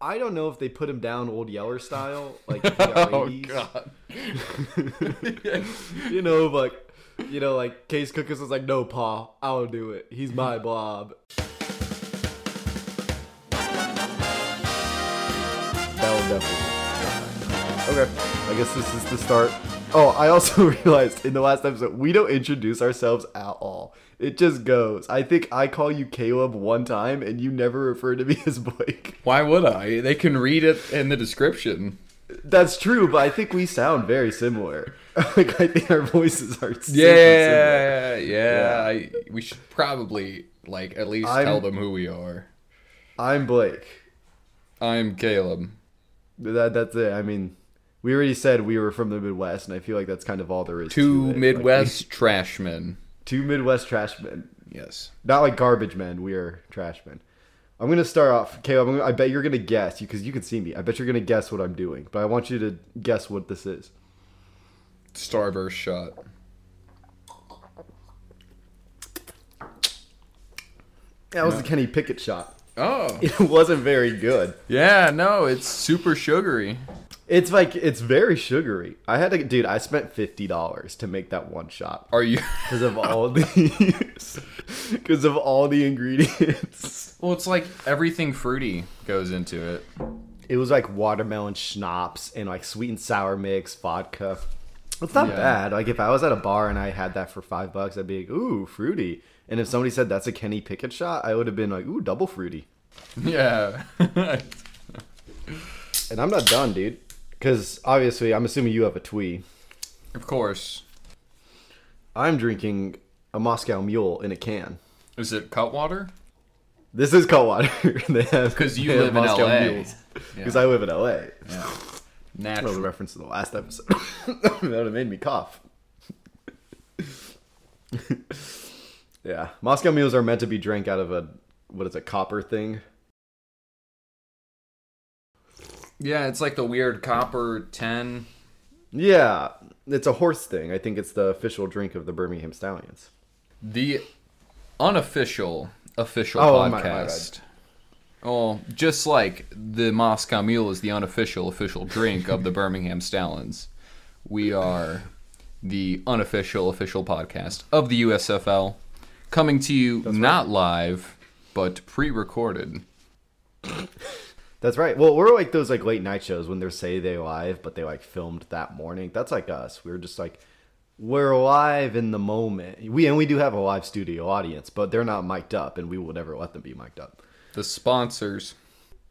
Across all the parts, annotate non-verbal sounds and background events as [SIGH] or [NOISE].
I don't know if they put him down old Yeller style, like [LAUGHS] Oh god. [LAUGHS] you know, like you know, like Case Cookus was like, "No, Pa, I'll do it. He's my [LAUGHS] blob." That will definitely. Okay, I guess this is the start. Oh, I also [LAUGHS] realized in the last episode we don't introduce ourselves at all. It just goes. I think I call you Caleb one time, and you never refer to me [LAUGHS] as Blake. Why would I? They can read it in the description. That's true, but I think we sound very similar. [LAUGHS] like I think our voices are similar. Yeah, yeah. I, we should probably like at least I'm- tell them who we are. I'm Blake. I'm Caleb. That that's it. I mean, we already said we were from the Midwest, and I feel like that's kind of all there is. Two to it. Like, Midwest trash men. two Midwest trashmen. Yes. Not like garbage men. We are trashmen. I'm gonna start off, Caleb. Gonna, I bet you're gonna guess because you can see me. I bet you're gonna guess what I'm doing, but I want you to guess what this is. Starburst shot. That was the Kenny Pickett shot. Oh. [LAUGHS] It wasn't very good. Yeah, no, it's super sugary. It's like it's very sugary. I had to, dude. I spent fifty dollars to make that one shot Are you because of all the [LAUGHS] [LAUGHS] because of all the ingredients. Well, it's like everything fruity goes into it. It was like watermelon schnapps and like sweet and sour mix, vodka. It's not Yeah. bad. Like if I was at a bar and I had that for five bucks, I'd be like, ooh, fruity. And if somebody said that's a Kenny Pickett shot, I would have been like, ooh, double fruity. [LAUGHS] Yeah. And I'm not done, dude. Because obviously, I'm assuming you have a twee. of course. I'm drinking a Moscow Mule in a can. Is it Cutwater? This is cold water. [LAUGHS] they have 'Cause you live in LA. Because Yeah. I live in LA. Yeah. [LAUGHS] That was a Natural. reference to the last episode. [LAUGHS] that would have made me cough. yeah, Moscow mules are meant to be drank out of a what is it, copper thing? Yeah, it's like the weird copper 10. Yeah, it's a horse thing. I think it's the official drink of the Birmingham Stallions. The unofficial official Oh, my- my podcast. Oh, just like the Moscow Mule is the unofficial official drink of the Birmingham Stallions, we are the unofficial official podcast of the USFL, coming to you not live but pre-recorded. That's right. Well, we're like those like late night shows when they say they live, but they like filmed that morning. That's like us. We are just like we're live in the moment. We and we do have a live studio audience, but they're not mic'd up, and we will never let them be mic'd up. The sponsors.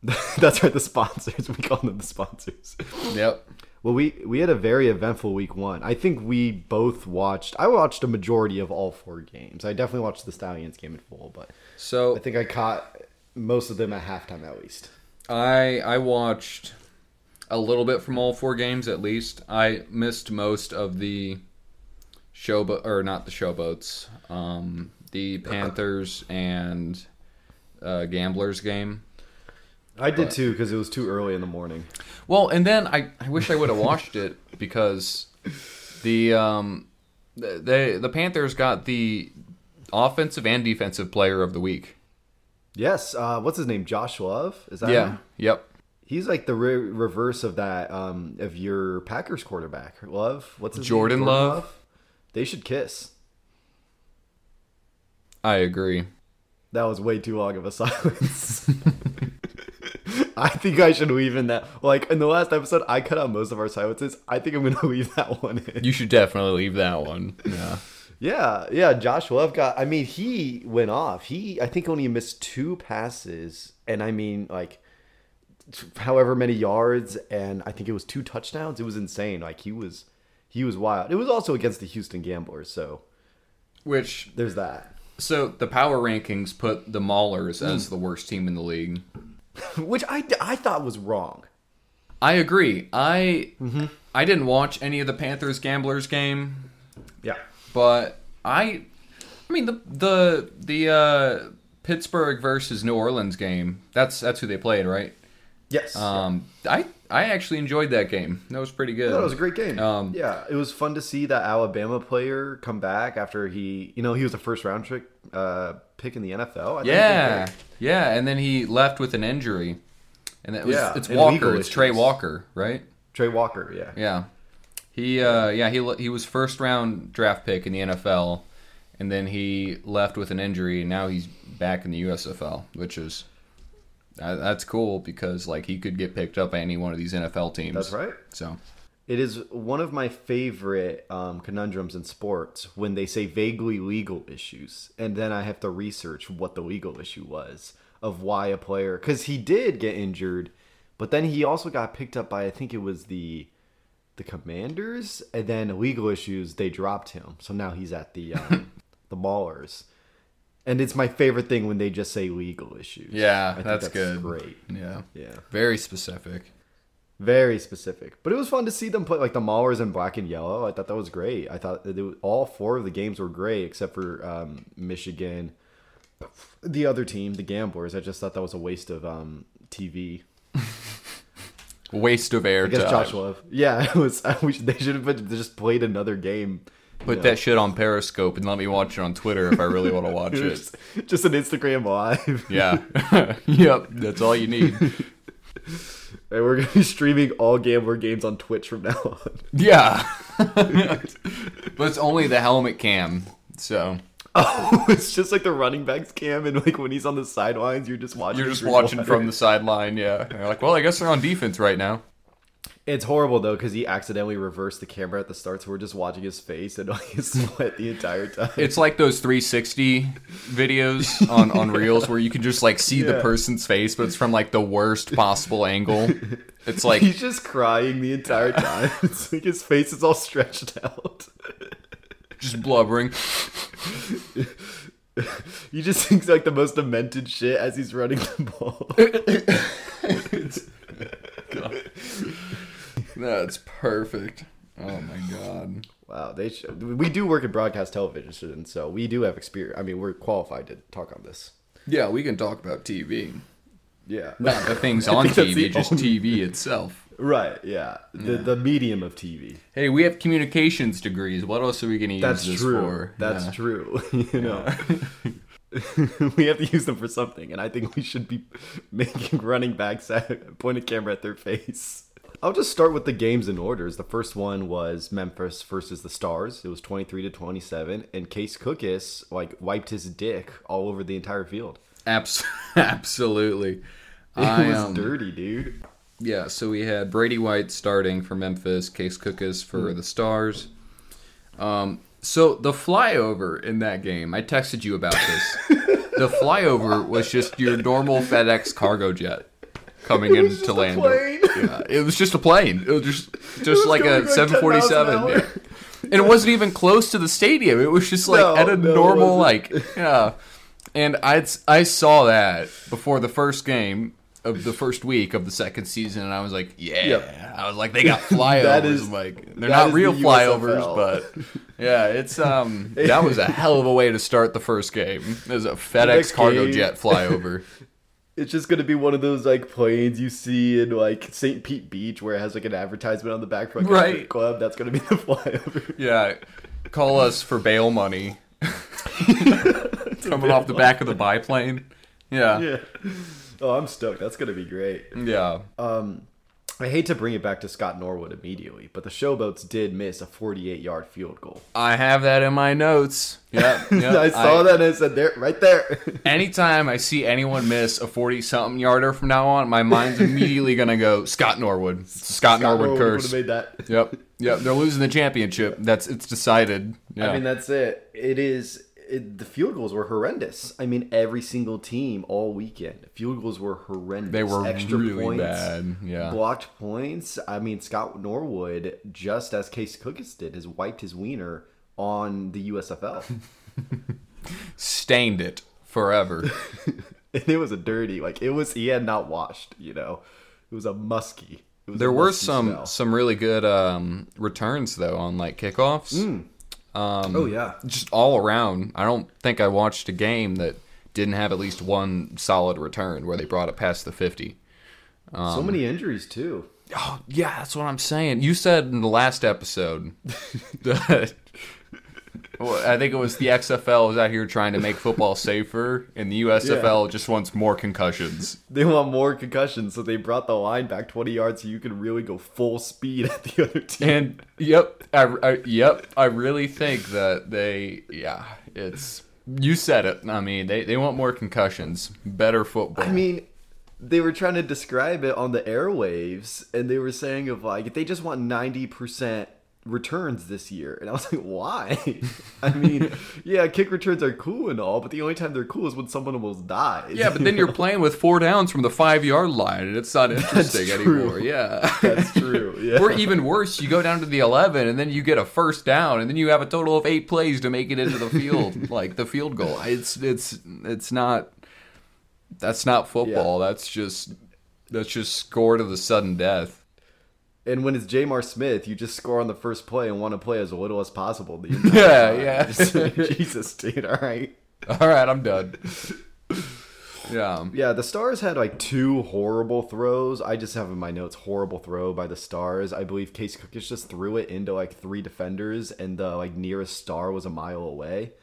[LAUGHS] That's right. The sponsors. [LAUGHS] We call them the sponsors. Yep. Well, we we had a very eventful week one. I think we both watched. I watched a majority of all four games. I definitely watched the Stallions game in full, but So I think I caught most of them at halftime at least. I I watched a little bit from all four games at least. I missed most of the showboat or not the showboats, um, the Panthers and uh, Gamblers game. I did too because it was too early in the morning. Well, and then I, I wish I would have watched it because the um the- they the Panthers got the offensive and defensive player of the week. Yes. Uh, what's his name? Josh Love. Is that Yeah. him? Yep. He's like the re- reverse of that um, of your Packers quarterback, Love. What's his Jordan name? Love? They should kiss. I agree. That was way too long of a [LAUGHS] silence. I think I should leave in that. Like in the last episode, I cut out most of our silences. I think I'm gonna [LAUGHS] leave that one in. You should definitely leave that one. Yeah. Yeah, yeah. Josh Love got. I mean, he went off. He, I think, only missed two passes, and I mean, like, however many yards, and I think it was two touchdowns. It was insane. Like he was, he was wild. It was also against the Houston Gamblers, so Which there's that. So the power rankings put the Maulers as the worst team in the league. [LAUGHS] Which I, I thought was wrong. I agree. I mm-hmm. I didn't watch any of the Panthers Gamblers game, Yeah. But I I mean the the the uh, Pittsburgh versus New Orleans game. That's that's who they played, right? Yes. Um, I I actually enjoyed that game. That was pretty good. That was a great game. Um, yeah, it was fun to see that Alabama player come back after he, you know, he was a first round trick uh, pick in the NFL. I thought he did Yeah, yeah, and then he left with an injury, and that was Yeah, it's Walker. It's Trey. Walker, right? Trey Walker, yeah. Yeah, he uh, yeah he he was first round draft pick in the NFL, and then he left with an injury, and now he's back in the USFL, which is that, that's cool because like he could get picked up by any one of these NFL teams. That's right. So It is one of my favorite um, conundrums in sports when they say vaguely legal issues, and then I have to research what the legal issue was of why a player because he did get injured, but then he also got picked up by I think it was the the Commanders, and then legal issues they dropped him, so now he's at the um, [LAUGHS] the Maulers, and it's my favorite thing when they just say legal issues. yeah, I think that's, good. Great, Yeah, yeah. very specific. Very specific, but it was fun to see them play like the Maulers in black and yellow. I thought that was great. I thought that it was, all four of the games were great except for um, Michigan. The other team, the Gamblers, I just thought that was a waste of um, TV. Waste of air I guess time. Josh. Yeah, [LAUGHS] it was. Wish they should have just played another game. Put that shit on Periscope and let me watch it on Twitter if I really want to [LAUGHS] watch it. Just, just an Instagram live. Yeah. [LAUGHS] yep. That's all you need. And we're gonna be streaming all Gambler games on Twitch from now on. Yeah. but it's only the helmet cam. So [LAUGHS] Oh, it's just like the running backs cam, and like when he's on the sidelines, you're just watching. you're just watching water. from the sideline. Yeah. And you're like, well, I guess they're on defense right now. It's horrible though because he accidentally reversed the camera at the start, so we're just watching his face and [LAUGHS] like his sweat the entire time. It's like those 360 videos [LAUGHS] on, on Reels where you can just like see the person's face, but it's from like the worst possible angle. It's like he's just crying the entire time. it's like his face is all stretched out. Just blubbering. he just thinks like the most demented shit as he's running the ball. [LAUGHS] That's perfect. Oh my god. wow, they should. We do work in broadcast television, so we do have experience. I mean, we're qualified to talk on this. Yeah, we can talk about TV. Yeah, Not the things [LAUGHS] on TV, the just only- TV itself. Right. Yeah, the the medium of TV. Hey, we have communications degrees. What else are we going to use That's this true. for? That's Yeah. true. [LAUGHS] you know, [LAUGHS] we have to use them for something, and I think we should be [LAUGHS] making running backs at, point a camera at their face. I'll just start with the games in orders. The first one was Memphis versus the Stars. It was twenty three to twenty seven, and Case Cookus like wiped his dick all over the entire field. Abs- absolutely. It I, was um, dirty, dude. Yeah, so we had Brady White starting for Memphis, Case Cookus for Hmm. the Stars. Um, so the flyover in that game, I texted you about this. [LAUGHS] the flyover was just your normal FedEx cargo jet coming in to land. Yeah, it was just a plane. It was just [LAUGHS] just was like a like 747. yeah. And it wasn't even close to the stadium. It was just like No, at a no, normal like yeah. And I I saw that before the first game of the first week of the second season, and I was like, yeah. Yep. I was like, they got [LAUGHS] flyovers. That is- like they're not real the flyovers, USFL. but [LAUGHS] yeah, it's um that was a hell of a way to start the first game. It was a FedEx cargo game- jet flyover. [LAUGHS] It's just gonna be one of those like planes you see in like St. Pete Beach where it has like an advertisement on the back for like, a Right. club. That's gonna be the flyover. yeah, call us for bail money. Coming off the back of the biplane. Yeah. yeah. Oh, I'm stoked. That's gonna be great. Yeah. Um, I hate to bring it back to Scott Norwood immediately, but the Showboats did miss a 48 yard field goal. I have that in my notes. Yeah. [LAUGHS] I saw that and I said, "There, right there." [LAUGHS] Anytime I see anyone miss a 40 something yarder from now on, my mind's immediately going to go Scott Norwood. Scott, Norwood would curse. have made that. Yep. Yep. They're losing the championship. [LAUGHS] That's it's decided. Yeah. I mean, that's it. It is. It, the field goals were horrendous. I mean, every single team all weekend, field goals were horrendous. they were extra really points, bad. Yeah. blocked points. I mean, Scott Norwood, just as Case Cookus did, has wiped his wiener on the USFL, [LAUGHS] Stained it forever. [LAUGHS] and it was a dirty. Like it was, he had not washed. You know, it was a musky. Was There a were some smell. some really good um, returns though on like kickoffs. Um, Oh yeah, just all around. I don't think I watched a game that didn't have at least one solid return where they brought it past the 50. so many injuries too. Oh, yeah, that's what I'm saying. You said in the last episode [LAUGHS] I think it was the XFL was out here trying to make football safer, and the USFL just wants more concussions. They want more concussions, so they brought the line back 20 yards so you can really go full speed [LAUGHS] at the other team. And yep, I, I yep, I really think that they yeah, it's you said it. I mean, they they want more concussions, better football. I mean, they were trying to describe it on the airwaves, and they were saying of like they just want 90% returns this year, and I was [LAUGHS] like, why? I mean, [LAUGHS] yeah, kick returns are cool and all, but the only time they're cool is when someone almost dies. yeah, but then you're playing with four downs from the five yard line, and it's not [LAUGHS] interesting anymore. Yeah, That's true. Yeah. or even worse, you go down to the 11 and then you get a first down and then you have a total of 8 plays to make it into the field, like the field goal. It's it's it's not that's not football. That's just that's just score to the sudden death. And when it's Jamar Smith, you just score on the first play and want to play as little as possible. [LAUGHS] Yeah, time. yeah. [LAUGHS] Just- Jesus, dude. All right. [LAUGHS] All right, I'm done. Yeah. Yeah, the Stars had like two horrible throws. I just have in my notes horrible throw by the Stars. I believe Case Cookus just threw it into like three defenders, and the like nearest star was a mile away.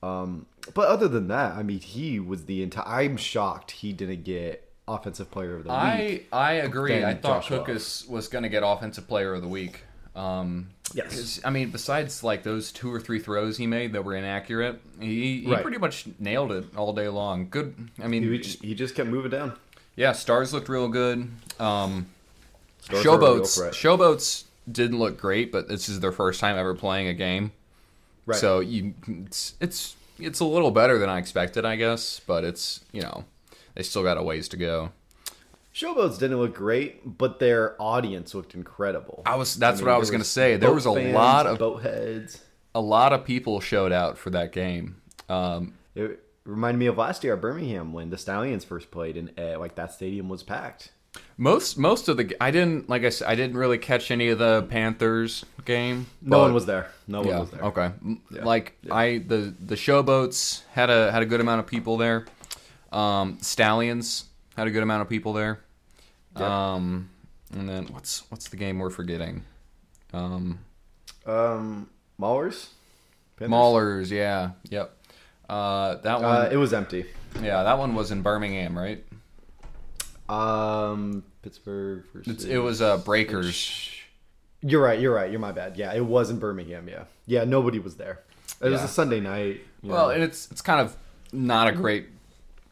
Um, but other than that, I mean, he was the entire. I'm shocked he didn't get offensive player of the week. I I agree. I thought Josh Love. Cookus was going to get offensive player of the week. Um, Yes. 'cause, I mean, besides like those two or three throws he made that were inaccurate, he, he Right. pretty much nailed it all day long. Good. I mean, He just, he just kept moving down. yeah, stars looked real good. Um, Stars are a real Showboats. Showboats didn't look great, but this is their first time ever playing a game. Right. So you, it's, it's it's a little better than I expected, I guess. But it's you know they still got a ways to go. Showboats didn't look great, but their audience looked incredible. I was that's mean, what I was gonna say. There was a fans, lot of boat heads. a lot of people showed out for that game. Um, It reminded me of last year at Birmingham when the Stallions first played, and uh, like that stadium was packed. most most of the I didn't like I said I didn't really catch any of the Panthers game. No one was there. No one yeah. was there. Okay. Yeah. Like I the the showboats had a had a good amount of people there. Um, Stallions had a good amount of people there. Yeah. Um, and then what's what's the game we're forgetting? Um, Um, Maulers. Panthers? Maulers. Yeah. Yep. Uh, that one. Uh, it was empty. yeah, that one was in Birmingham, right? Um, Pittsburgh. Versus... It was uh, Breakers. You're right. You're right. You're my bad. Yeah, it was in Birmingham. Yeah, yeah. Nobody was there. It was a Sunday night. Well, know. and it's it's kind of not a great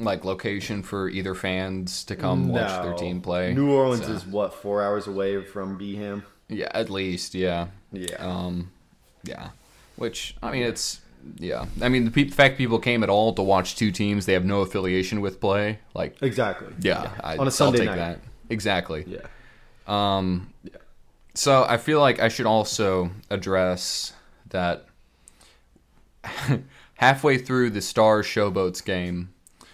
like location for either fans to come watch their team play. New Orleans So- is what four hours away from Beeham. Yeah, at least, yeah. Yeah. Um, yeah. Which I mean, it's yeah. I mean, the pe- fact people came at all to watch two teams they have no affiliation with play, like Exactly. yeah, I, on a Sunday I'll take night. that exactly. Yeah. Um, Yeah. so I feel like I should also address that [LAUGHS] halfway through the Stars Showboats game.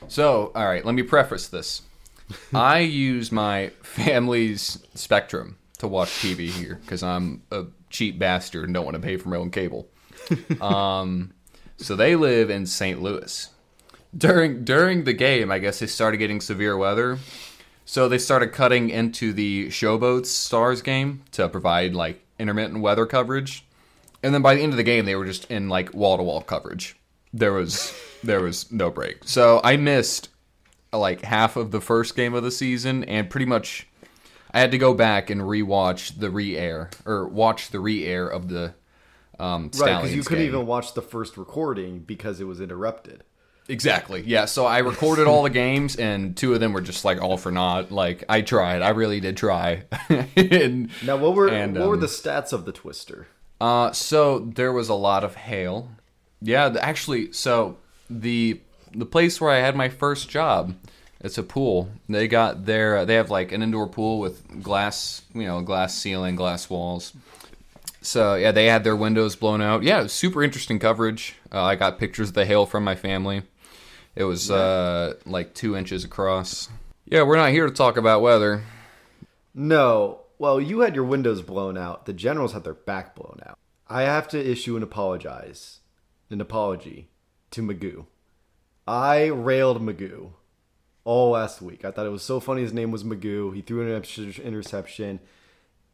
So, all right, let me preface this. [LAUGHS] I use my family's Spectrum to watch TV here because I'm a cheap bastard and don't want to pay for my own cable. [LAUGHS] Um, so they live in St. Louis. During during the game, I guess they started getting severe weather. So they started cutting into the Showboats Stars game to provide like intermittent weather coverage. And then by the end of the game they were just in like wall-to-wall coverage. There was there was no break. So I missed like half of the first game of the season and pretty much I had to go back and rewatch the re-air or watch the re-air of the um Right, because you couldn't game. even watch the first recording because it was interrupted. Exactly. Yeah. So I recorded all the games, and two of them were just like all for naught. Like I tried. I really did try. [LAUGHS] and, Now, what were And, what were um, the stats of the Twister? uh, so there was a lot of hail. Yeah. the- Actually, so the the place where I had my first job, it's a pool. They got their they have like an indoor pool with glass, you know, glass ceiling, glass walls. So yeah, they had their windows blown out. Yeah, super interesting coverage. Uh, I got pictures of the hail from my family. It was uh, like two inches across. Yeah, we're not here to talk about weather. No. Well, you had your windows blown out. The Generals had their back blown out. I have to issue an apologize, an apology to McGough. I railed McGough all last week. I thought it was so funny. His name was McGough. He threw an interception,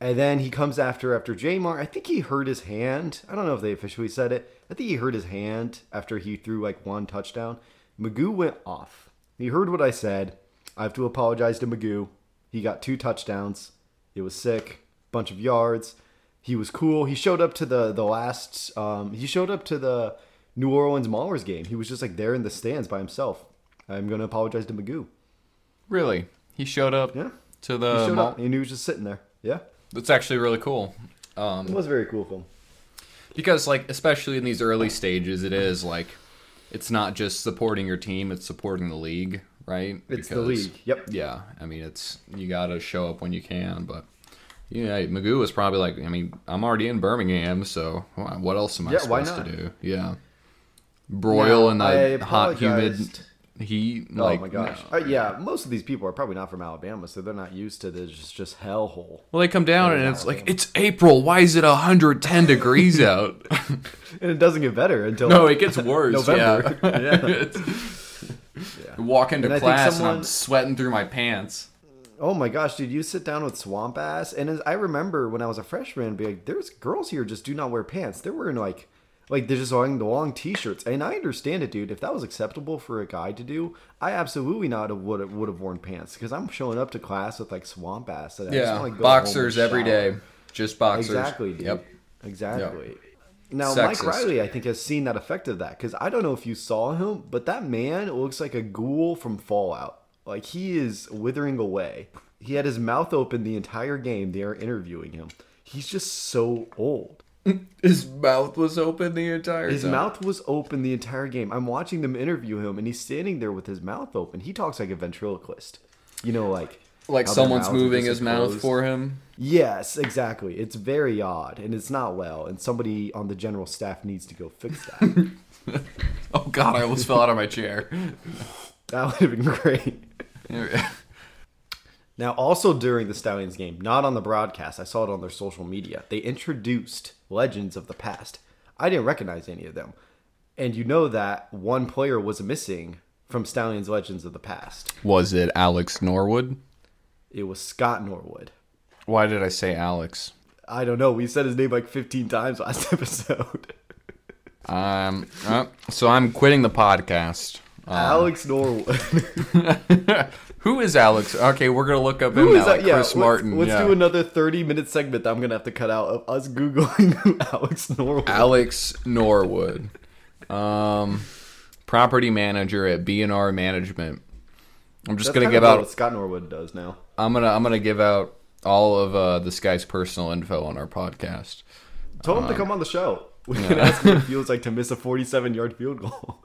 And then he comes after after Jamar. I think he hurt his hand. I don't know if they officially said it. I think he hurt his hand after he threw like one touchdown. McGough went off. He heard what I said. I have to apologize to McGough. He got two touchdowns. It was sick. Bunch of yards. He was cool. He showed up to the the last. Um, he showed up to the New Orleans Maulers game. He was just like there in the stands by himself. I'm gonna apologize to McGough. Really? He showed up Yeah. to the He showed up and he was just sitting there. Yeah, That's actually really cool. Um, it was very cool him. because like especially in these early stages it is like it's not just supporting your team it's supporting the league right It's the league. Yep. yeah i mean it's you gotta show up when you can but yeah McGough was probably like i mean i'm already in birmingham so what else am i Yeah, supposed to do yeah broil in I the hot humid heat Oh like my gosh. no. Uh, yeah, most of these people are probably not from Alabama, so they're not used to this just just hellhole. well they come down Yeah, and it's like it's april why is it 110 degrees [LAUGHS] out And it doesn't get better until No, it gets worse. November. [LAUGHS] Yeah. Yeah. It's- Walk into And class and I'm sweating through my pants. Oh my gosh, dude, you sit down with swamp ass, and as I remember when I was a freshman, be like, "There's girls here just do not wear pants. They're wearing like, like they're just wearing the long t-shirts." And I understand it, dude. If that was acceptable for a guy to do, I absolutely not would have would have worn pants because I'm showing up to class with like swamp ass. Just Yeah, home boxers every day. Just boxers. Exactly, dude. Yep. Exactly. Now, Mike Riley, I think, has seen that effect of that because I don't know if you saw him, but that man looks like a ghoul from Fallout. Like he is withering away. He had his mouth open the entire game. They are interviewing him. He's just so old. His mouth was open the entire His time. mouth was open the entire game. I'm watching them interview him, and he's standing there with his mouth open. He talks like a ventriloquist. You know, like like someone's moving his mouth closed. for him. Yes, exactly. It's very odd, and it's not well. And somebody on the general staff needs to go fix that. [LAUGHS] Oh god, I almost fell out of my chair. [LAUGHS] that would have been great. Now, also during the Stallions game, not on the broadcast, I saw it on their social media. They introduced legends of the past. I didn't recognize any of them, and you know that one player was missing from Stallions Legends of the past. was it Alex Norwood? It was Scott Norwood. Why did I say Alex? I don't know. We said his name like 15 times last [LAUGHS] episode. Um, uh, so I'm quitting the podcast. Alex Norwood. [LAUGHS] [LAUGHS] Who is Alex? Okay, we're gonna look up him Who now. that? Yeah, Chris let's, Martin. let's yeah. do another 30 minute segment that I'm going to have to cut out of us Googling who [LAUGHS] Alex Norwood Alex Norwood, um, property manager at B&R Management. I'm just That's gonna give out. what Scott Norwood does now. I'm gonna I'm gonna give out all of uh, this guy's personal info on our podcast. Told him to come on the show. We can ask him what it [LAUGHS] feels like to miss a 47 yard field goal.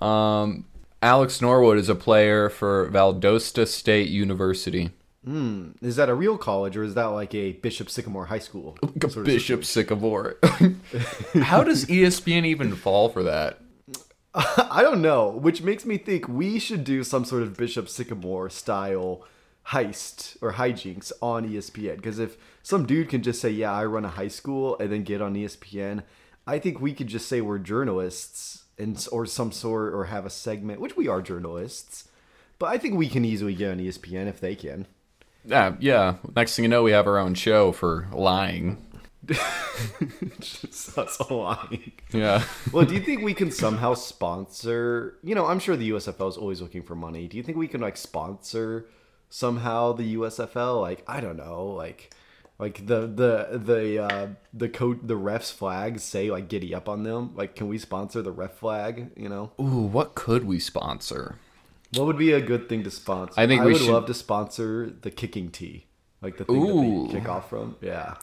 Um, Alex Norwood is a player for Valdosta State University. Hmm. Is that a real college or is that like a Bishop Sycamore High School? sort of [LAUGHS] Bishop Sycamore. [LAUGHS] How does ESPN even fall for that? [LAUGHS] I don't know, which makes me think we should do some sort of Bishop Sycamore style heist or hijinks on ESPN. Because if some dude can just say, "Yeah, I run a high school," and then get on ESPN, I think we could just say we're journalists and or some sort or have a segment, which we are journalists. But I think we can easily get on ESPN if they can. Yeah, yeah. Next thing you know, we have our own show for lying. [LAUGHS] [LAUGHS] Just us lying. Yeah. Well, do you think we can somehow sponsor? You know, I'm sure the USFL is always looking for money. Do you think we can like sponsor somehow the USFL? Like, I don't know, like, like the the the uh, the coat the refs flags say like giddy up on them. Like, can we sponsor the ref flag? You know, Ooh, what could we sponsor? what would be a good thing to sponsor? I think I we would should- love to sponsor the kicking tee, like the thing Ooh. that they kick off from. Yeah,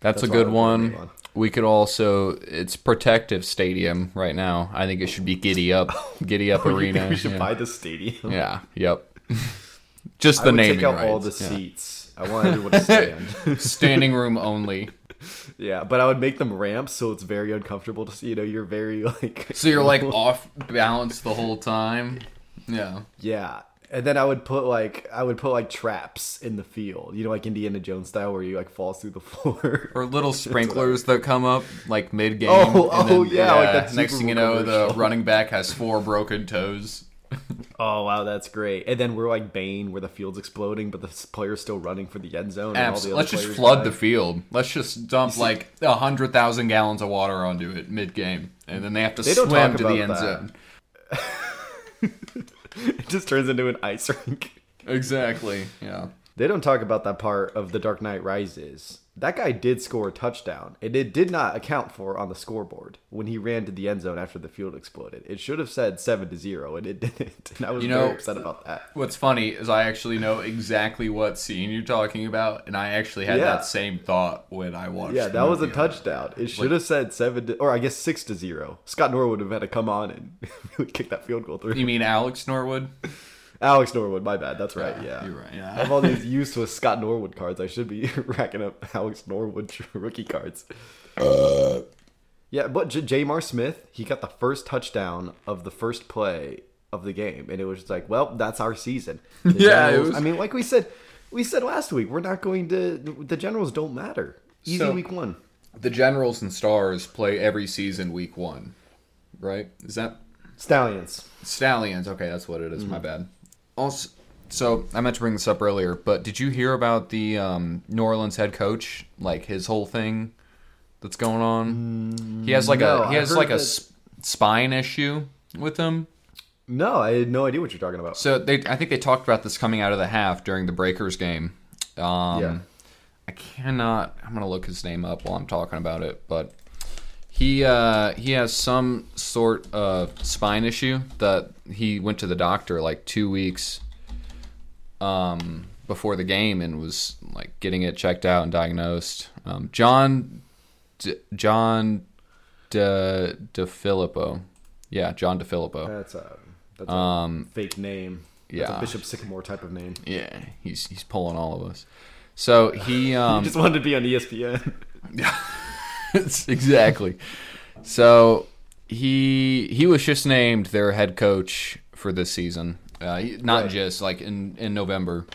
That's, That's a good would one. We could also it's protective stadium right now. I think it should be giddy up, [LAUGHS] giddy up you arena. think we should yeah. buy the stadium. yeah. Yep. [LAUGHS] Just I the would naming take out all the rights, yeah. seats. I want everyone to stand. [LAUGHS] Standing room only. Yeah, but I would make them ramps so it's very uncomfortable to see. You know, you're very like. [LAUGHS] So you're like [LAUGHS] off balance the whole time. Yeah. Yeah, and then I would put like I would put like traps in the field. You know, like Indiana Jones style, where you like fall through the floor. Or little sprinklers that come up like mid game. Oh, oh, yeah, like that Next thing you know, the running back has four broken toes. [LAUGHS] Oh wow, that's great. And then we're like Bane, where the field's exploding, but the player's still running for the end zone. And all the other let's just flood die. the field. Let's just dump like a hundred thousand gallons of water onto it mid game, and then they have to They swim to the end that. zone. [LAUGHS] It just turns into an ice rink. Exactly. Yeah. They don't talk about that part of The Dark Knight Rises. That guy did score a touchdown, and it did not account for on the scoreboard when he ran to the end zone after the field exploded. It should have said seven to zero, and it [LAUGHS] didn't. And I was You very know- upset about that. What's funny is I actually know exactly what scene you're talking about, and I actually had Yeah. that same thought when I watched. Yeah, that was a touchdown. It should have said seven, to, or I guess six to zero. Scott Norwood would have had to come on and [LAUGHS] really kick that field goal through. You mean Alex Norwood? [LAUGHS] Alex Norwood, my bad. That's right. Yeah, you're right, yeah. I have all these [LAUGHS] useless Scott Norwood cards. I should be [LAUGHS] racking up Alex Norwood [LAUGHS] rookie cards. Yeah, but J- Jamar Smith, he got the first touchdown of the first play of the game, and it was just like, well, that's our season. The Yeah, it Generals- was- I mean, like we said, we said last week, we're not going to. The Generals don't matter. Easy So- week one. The Generals and Stars play every season week one, right? Is that Stallions. Stallions? Okay, that's what it is. Mm-hmm. My bad. Also, so I meant to bring this up earlier, but did you hear about the um, New Orleans head coach? Like his whole thing that's going on. he has like no, a he has like a spine issue with him. No, I had no idea what you're talking about. So they, I think they talked about this coming out of the half during the Breakers game. Um, Yeah. I cannot. I'm gonna look his name up while I'm talking about it, but he uh, he has some sort of spine issue that he went to the doctor like two weeks um, before the game and was like getting it checked out and diagnosed. Um, John D- John De DeFilippo, yeah, John DeFilippo. That's a that's a Um, fake name. That's yeah. a Bishop Sycamore type of name. Yeah, he's he's pulling all of us. So he [LAUGHS] um Just wanted to be on ESPN. [LAUGHS] [LAUGHS] exactly. So he he was just named their head coach for this season. Uh, not Right. just like in in November.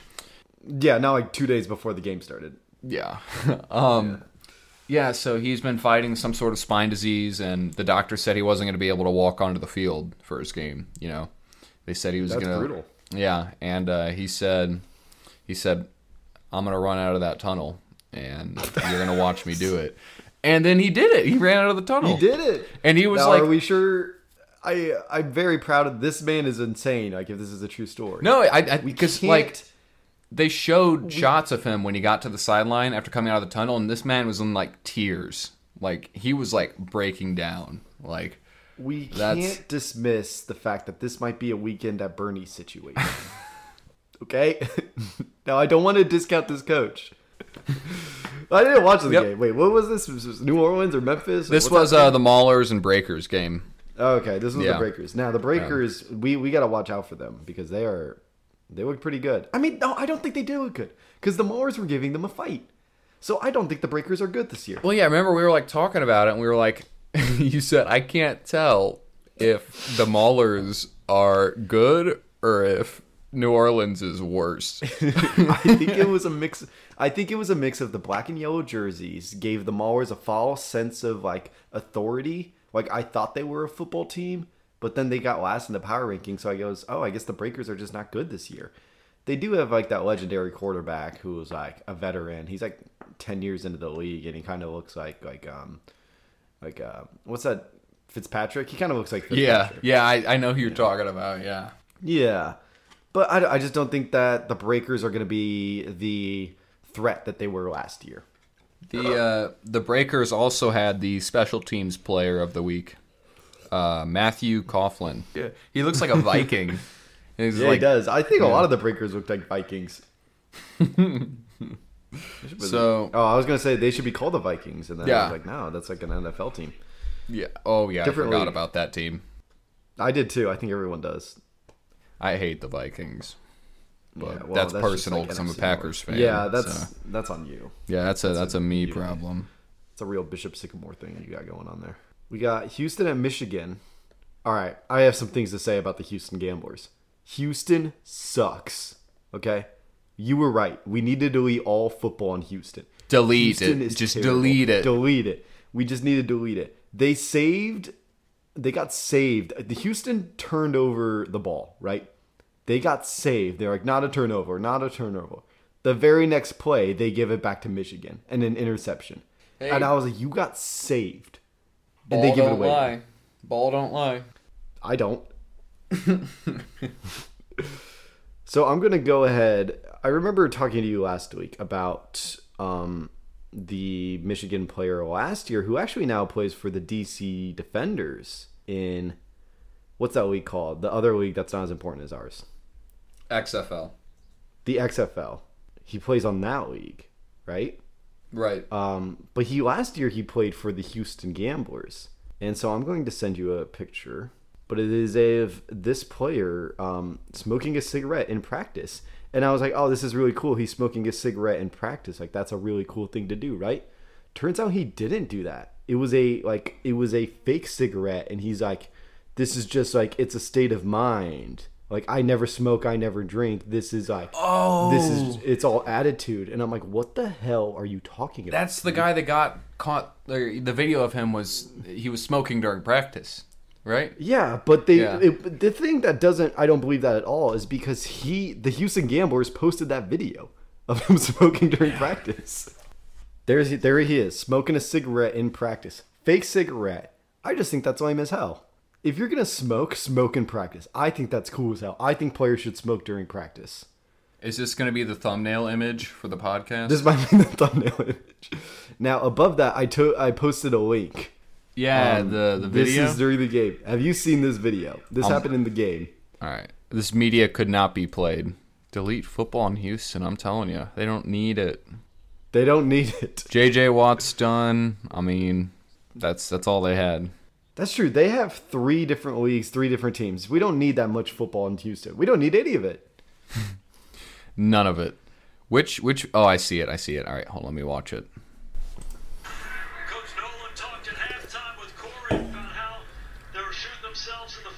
yeah, now like two days before the game started. Yeah. [LAUGHS] um yeah, so he's been fighting some sort of spine disease and the doctor said he wasn't going to be able to walk onto the field for his game, you know. They said he was going to brutal. Yeah, and uh, he said he said I'm going to run out of that tunnel and you're going to watch me do it. [LAUGHS] And then he did it. He ran out of the tunnel. He did it. And he was now, like are we sure? I I'm very proud of this man. Is insane. Like if this is a true story. No, I, I because like they showed shots of him when he got to the sideline after coming out of the tunnel, and this man was in like tears, like he was like breaking down, like we that's- can't dismiss the fact that this might be a weekend at Bernie situation. [LAUGHS] okay. [LAUGHS] now I don't want to discount this coach. I didn't watch the Yep. game. Wait, what was this? Was this New Orleans or Memphis? Or this what's was that uh, the Maulers and Breakers game. Okay, this was Yeah. the Breakers. Now the Breakers, we we gotta watch out for them because they are they look pretty good. I mean, no, I don't think they do look good because the Maulers were giving them a fight. So I don't think the Breakers are good this year. Well, yeah, I remember we were like talking about it, and we were like, [LAUGHS] you said I can't tell if the Maulers are good or if New Orleans is worse. [LAUGHS] I think it was a mix. I think it was a mix of the black and yellow jerseys gave the Maulers a false sense of like authority. Like I thought they were a football team, but then they got last in the power ranking. So I goes, oh, I guess the Breakers are just not good this year. They do have like that legendary quarterback who was like a veteran. He's like ten years into the league, and he kind of looks like like um like uh what's that Fitzpatrick? He kind of looks like yeah, Fitzpatrick. yeah, I, I know who you're talking about. Yeah. Yeah. But I, I just don't think that the Breakers are going to be the threat that they were last year. The uh, the Breakers also had the special teams player of the week, uh, Matthew Coughlin. Yeah, he looks like a [LAUGHS] Viking. And he's Yeah, like, he does. I think a lot of the Breakers looked like Vikings. [LAUGHS] So Oh, I was going to say they should be called the Vikings. And then I Yeah. was like, no, that's like an NFL team. yeah, oh yeah, Different I forgot league. about that team. I did too. I think everyone does. I hate the Vikings, but Yeah, well, that's, just personal like because I'm a Packers fan. Yeah, that's so- that's on you. yeah, that's a that's a me you. problem. It's a real Bishop Sycamore thing you got going on there. We got Houston and Michigan. All right, I have some things to say about the Houston Gamblers. Houston sucks. Okay, you were right. We need to delete all football in Houston. Delete Houston it. is Just terrible. delete it. Delete it. We just need to delete it. They saved they got saved. The Houston turned over the ball, right? They got saved. They're like, not a turnover, not a turnover. The very next play, they give it back to Michigan and an interception. Hey. And I was like, you got saved. And they give it don't away. lie. Ball don't lie. I don't. so I'm gonna go ahead. I remember talking to you last week about um, the Michigan player last year who actually now plays for the DC Defenders in what's that league called? The other league that's not as important as ours, XFL. the XFL. He plays on that league, right? Right. Um, but he last year he played for the Houston Gamblers, and so I'm going to send you a picture. But it is of this player um, smoking a cigarette in practice, and I was like, "Oh, this is really cool. He's smoking a cigarette in practice. Like that's a really cool thing to do, right?" Turns out he didn't do that. It was a like it was a fake cigarette, and he's like, "This is just like it's a state of mind." Like I never smoke, I never drink. This is like, Oh. this is oh. it's all attitude, and I'm like, what the hell are you talking about? That's the guy that got caught. The video of him was he was smoking during practice, right? Yeah, but they Yeah. it, the thing that doesn't I don't believe that at all is because he the Houston Gamblers posted that video of him [LAUGHS] smoking during practice. There's there he is smoking a cigarette in practice, fake cigarette. I just think that's lame as hell. If you're gonna smoke, smoke in practice. I think that's cool as hell. I think players should smoke during practice. Is this going to be the thumbnail image for the podcast? This might be the thumbnail image. Now above that, I to- I posted a link. yeah, Um, the the This is during the game. Have you seen this video? This Um, happened in the game. All right, this media could not be played. Delete football in Houston. I'm telling you, they don't need it. They don't need it. J.J. Watt's done. I mean, that's that's all they had. That's true. They have three different leagues, three different teams. We don't need that much football in Houston. We don't need any of it. [LAUGHS] None of it. Which which? Oh, I see it. I see it. All right, hold on. Let me watch it. Coach Nolan talked at halftime with Corey about how they were shooting themselves in the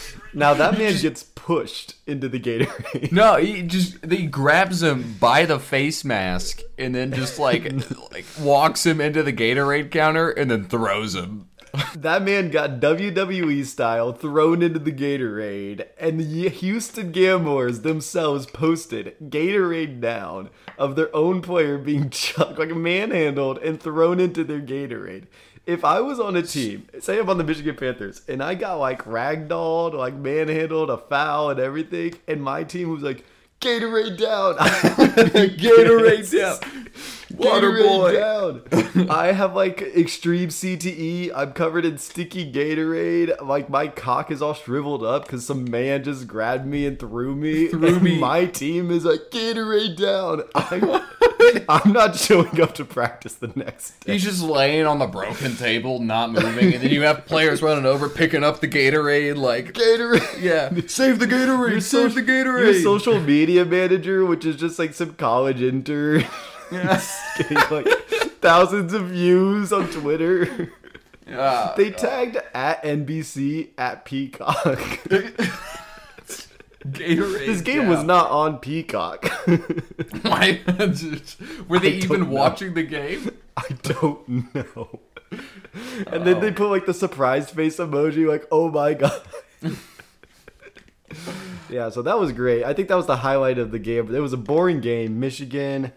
foot. [LAUGHS] [LAUGHS] Now that [LAUGHS] man gets pushed into the Gatorade. [LAUGHS] No, he just he grabs him by the face mask and then just like [LAUGHS] like walks him into the Gatorade counter and then throws him. that man got WWE style thrown into the Gatorade, and the Houston Gamblers themselves posted Gatorade down of their own player being chucked, like a manhandled, and thrown into their Gatorade. If I was on a team, say I'm on the Michigan Panthers, and I got like ragdolled, like manhandled, a foul, and everything, and my team was like, Gatorade down. [LAUGHS] [LAUGHS] Gatorade down. Water down. [LAUGHS] I have like extreme CTE. I'm covered in sticky Gatorade. Like my cock is all shriveled up because some man just grabbed me and threw me. [LAUGHS] Threw me. My team is like Gatorade down. [LAUGHS] I'm, I'm not showing up to practice the next day. He's just laying on the broken table, not moving, and then you have players running over, picking up the Gatorade, like Gatorade. yeah, save the Gatorade, Your save social- the Gatorade. Your social media manager, which is just like some college intern, getting [LAUGHS] like thousands of views on Twitter. Ah, They tagged at NBC at Peacock. [LAUGHS] Gatorade. this game was not on Peacock. [LAUGHS] Why? Were they I even watching the game? I don't know. And then they put like the surprised face emoji, like, oh my god. yeah, so that was great. I think that was the highlight of the game. It was a boring game. Michigan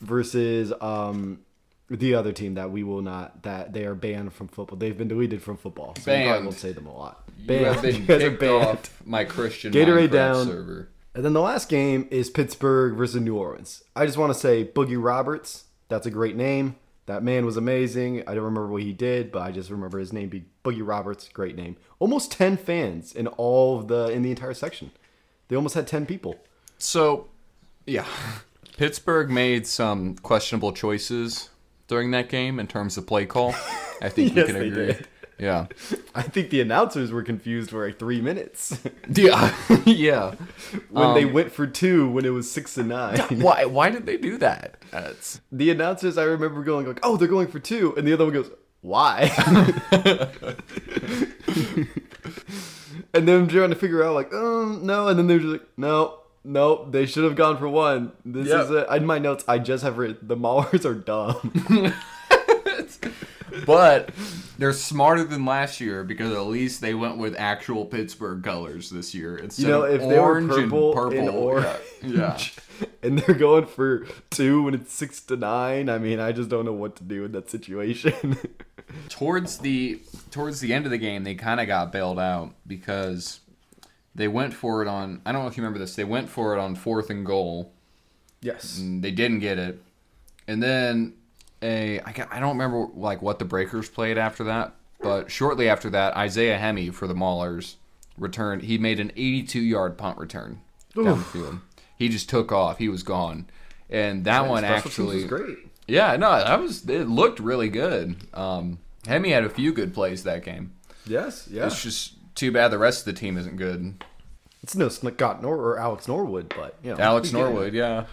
versus um the other team that we will not that they are banned from football. They've been deleted from football. So Banned. won't say them a lot. Banned. You have [LAUGHS] been You guys are kicked banned. off my Christian Gatorade Minecraft down. server. And then the last game is Pittsburgh versus New Orleans. I just want to say Boogie Roberts. That's a great name. That man was amazing. I don't remember what he did, but I just remember his name be Boogie Roberts. Great name. Almost ten fans in all of the in the entire section. They almost had ten people. So, yeah, [LAUGHS] Pittsburgh made some questionable choices during that game in terms of play call. I think [LAUGHS] Yes, we can they agree. did. Yeah, I think the announcers were confused for like three minutes [LAUGHS] yeah, [LAUGHS] yeah. when they Um, went for two when it was six to nine. Why? Why did they do that? That's The announcers I remember going like, "Oh, they're going for two. and the other one goes, "Why?" and then trying to figure out like, "Um, no," and then they're just like, "No, no, they should have gone for one." This Yep. is it. In my notes, I just have written the Maulers are dumb. [LAUGHS] but they're smarter than last year because at least they went with actual Pittsburgh colors this year instead You know, of if they were orange purple and purple. and orange, yeah. [LAUGHS] and they're going for two when it's six to nine, I mean, I just don't know what to do in that situation. [LAUGHS] towards the towards the end of the game, they kind of got bailed out because they went for it on. I don't know if you remember this. They went for it on fourth and goal. yes. and they didn't get it. And then a I, I don't remember like what the Breakers played after that, but shortly after that, Isaiah Hemi for the Maulers returned. He made an 82 yard punt return down the field. He just took off. He was gone. And that one actually was great. Yeah, no, that was it looked really good. Um Hemi had a few good plays that game. Yes, yeah. It's just too bad the rest of the team isn't good. It's no Scott Nor or Alex Norwood, but you know, Alex we get it. Norwood, yeah.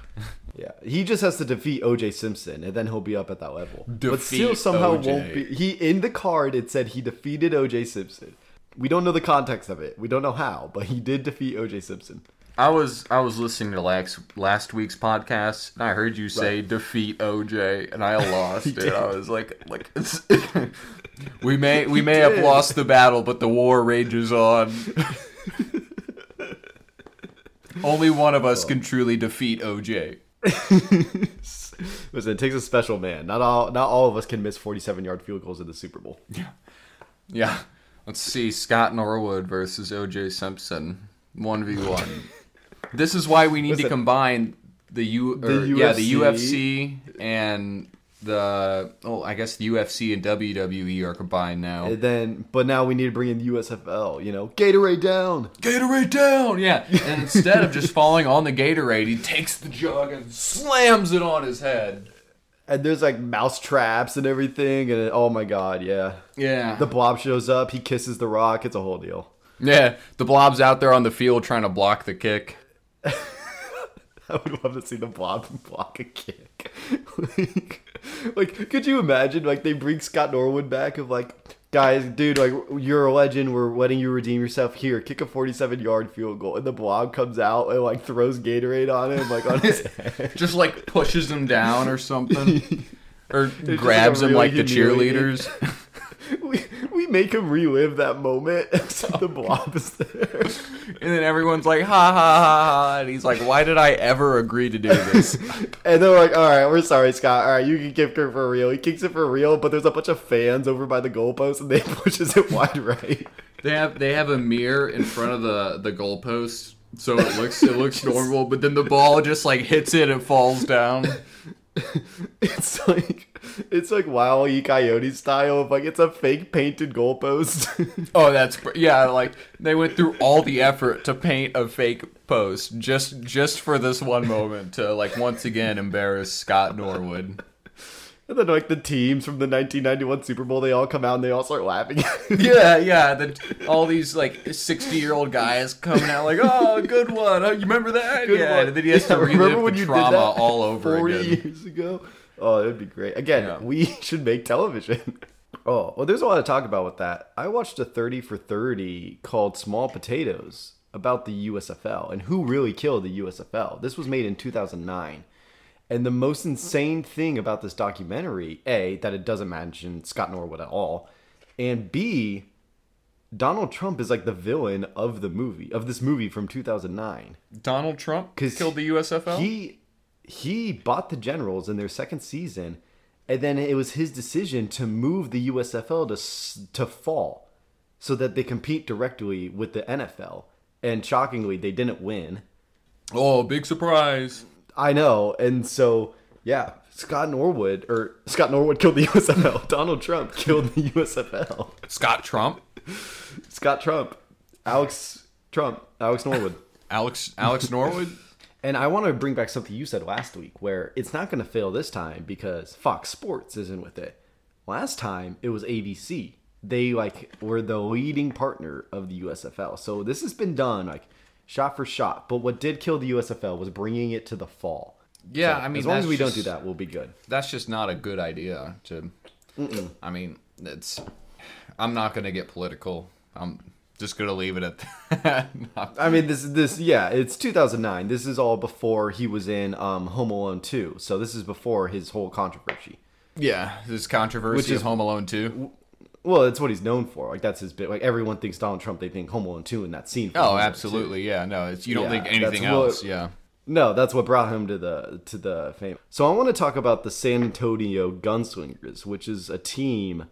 Yeah, he just has to defeat OJ Simpson, and then he'll be up at that level. but still, somehow O.J.. won't be. He in the card it said he defeated OJ Simpson. We don't know the context of it. We don't know how, but he did defeat OJ Simpson. I was I was listening to last last week's podcast and I heard you say defeat OJ and I [LAUGHS] lost it. did. I was like like it's, [LAUGHS] [LAUGHS] we may [LAUGHS] we may have lost the battle, but the war rages on. [LAUGHS] Only one of us oh. can truly defeat OJ. [LAUGHS] Listen, it takes a special man. Not all not all of us can miss forty-seven yard field goals in the Super Bowl. Yeah. Yeah. Let's see Scott Norwood versus OJ Simpson. 1v1. this is why we need to combine the U or, The yeah, the UFC. UFC and the oh, I guess the UFC and WWE are combined now. And then, but now we need to bring in the USFL. You know, Gatorade down. Gatorade down, yeah. And [LAUGHS] instead of just falling on the Gatorade, he takes the jug and slams it on his head. And there's like mouse traps and everything. And oh my god, yeah. Yeah. The blob shows up. He kisses the rock. It's a whole deal. yeah, the blob's out there on the field trying to block the kick. [LAUGHS] I would love to see the blob [LAUGHS] block a kick. like, [LAUGHS] like, could you imagine? Like, they bring Scott Norwood back of like, guys, dude, like, you're a legend. We're letting you redeem yourself. Here, kick a 47 yard field goal, and the blob comes out and like throws Gatorade on him, like on his head. [LAUGHS] Just like pushes him down or something. [LAUGHS] Or just grabs like him like the cheerleaders. [LAUGHS] we we make him relive that moment. [LAUGHS] Except the blob is there. [LAUGHS] And then everyone's like, ha ha ha ha. And he's like, why did I ever agree to do this? And they're like, all right, we're sorry, Scott. All right, you can kick it for real. He kicks it for real, but there's a bunch of fans over by the goalpost, and they pushes it wide right. they have they have a mirror in front of the the goalpost, so it looks it looks normal. But then the ball just like hits it and falls down. It's like it's like Wile E. Coyote style of like it's a fake painted goalpost. [LAUGHS] Oh, that's yeah. Like they went through all the effort to paint a fake post just just for this one moment to like once again embarrass Scott Norwood. and then like the teams from the 1991 Super Bowl, they all come out and they all start laughing. [LAUGHS] Yeah, yeah. Then all these like sixty-year-old guys coming out like, "Oh, good one! Oh, you remember that? Good yeah." one. And then he has Yeah, to remember relive when the trauma all over 40 again. years ago. Oh, that'd be great. Again, Yeah. we [LAUGHS] should make television. [LAUGHS] Oh, well, there's a lot to talk about with that. I watched a 30 for 30 called Small Potatoes about the USFL and who really killed the USFL. This was made in 2009. And the most insane thing about this documentary, A, that it doesn't mention Scott Norwood at all, and B, Donald Trump is like the villain of the movie, of this movie from 2009. Donald Trump killed the USFL. He he bought the Generals in their second season, and then it was his decision to move the USFL to to fall, so that they compete directly with the NFL. And shockingly, they didn't win. oh, big surprise! I know, and so yeah, Scott Norwood or Scott Norwood killed the USFL. [LAUGHS] Donald Trump killed the USFL. Scott Trump, Scott Trump, Alex Trump, Alex Norwood. Alex Alex Norwood. And I want to bring back something you said last week where it's not going to fail this time because Fox Sports isn't with it. Last time it was ABC. They like were the leading partner of the USFL. So this has been done like shot for shot. But what did kill the USFL was bringing it to the fall. Yeah, So, I mean, as long as we don't do that, we'll be good. That's just not a good idea. To, I mean, it's. I'm not gonna get political. I'm just gonna leave it at that. [LAUGHS] I mean, this this yeah, it's 2009. This is all before he was in um, Home Alone 2. So this is before his whole controversy. Yeah, this controversy Which is- of Home Alone 2. Well, it's what he's known for. Like that's his bit. Like everyone thinks Donald Trump. They think Home Alone two in that scene. Oh, 2. absolutely. Yeah, no, it's you don't Yeah, think that's anything what- else. Yeah. No, that's what brought him to the to the fame. So I want to talk about the San Antonio Gunslingers, which is a team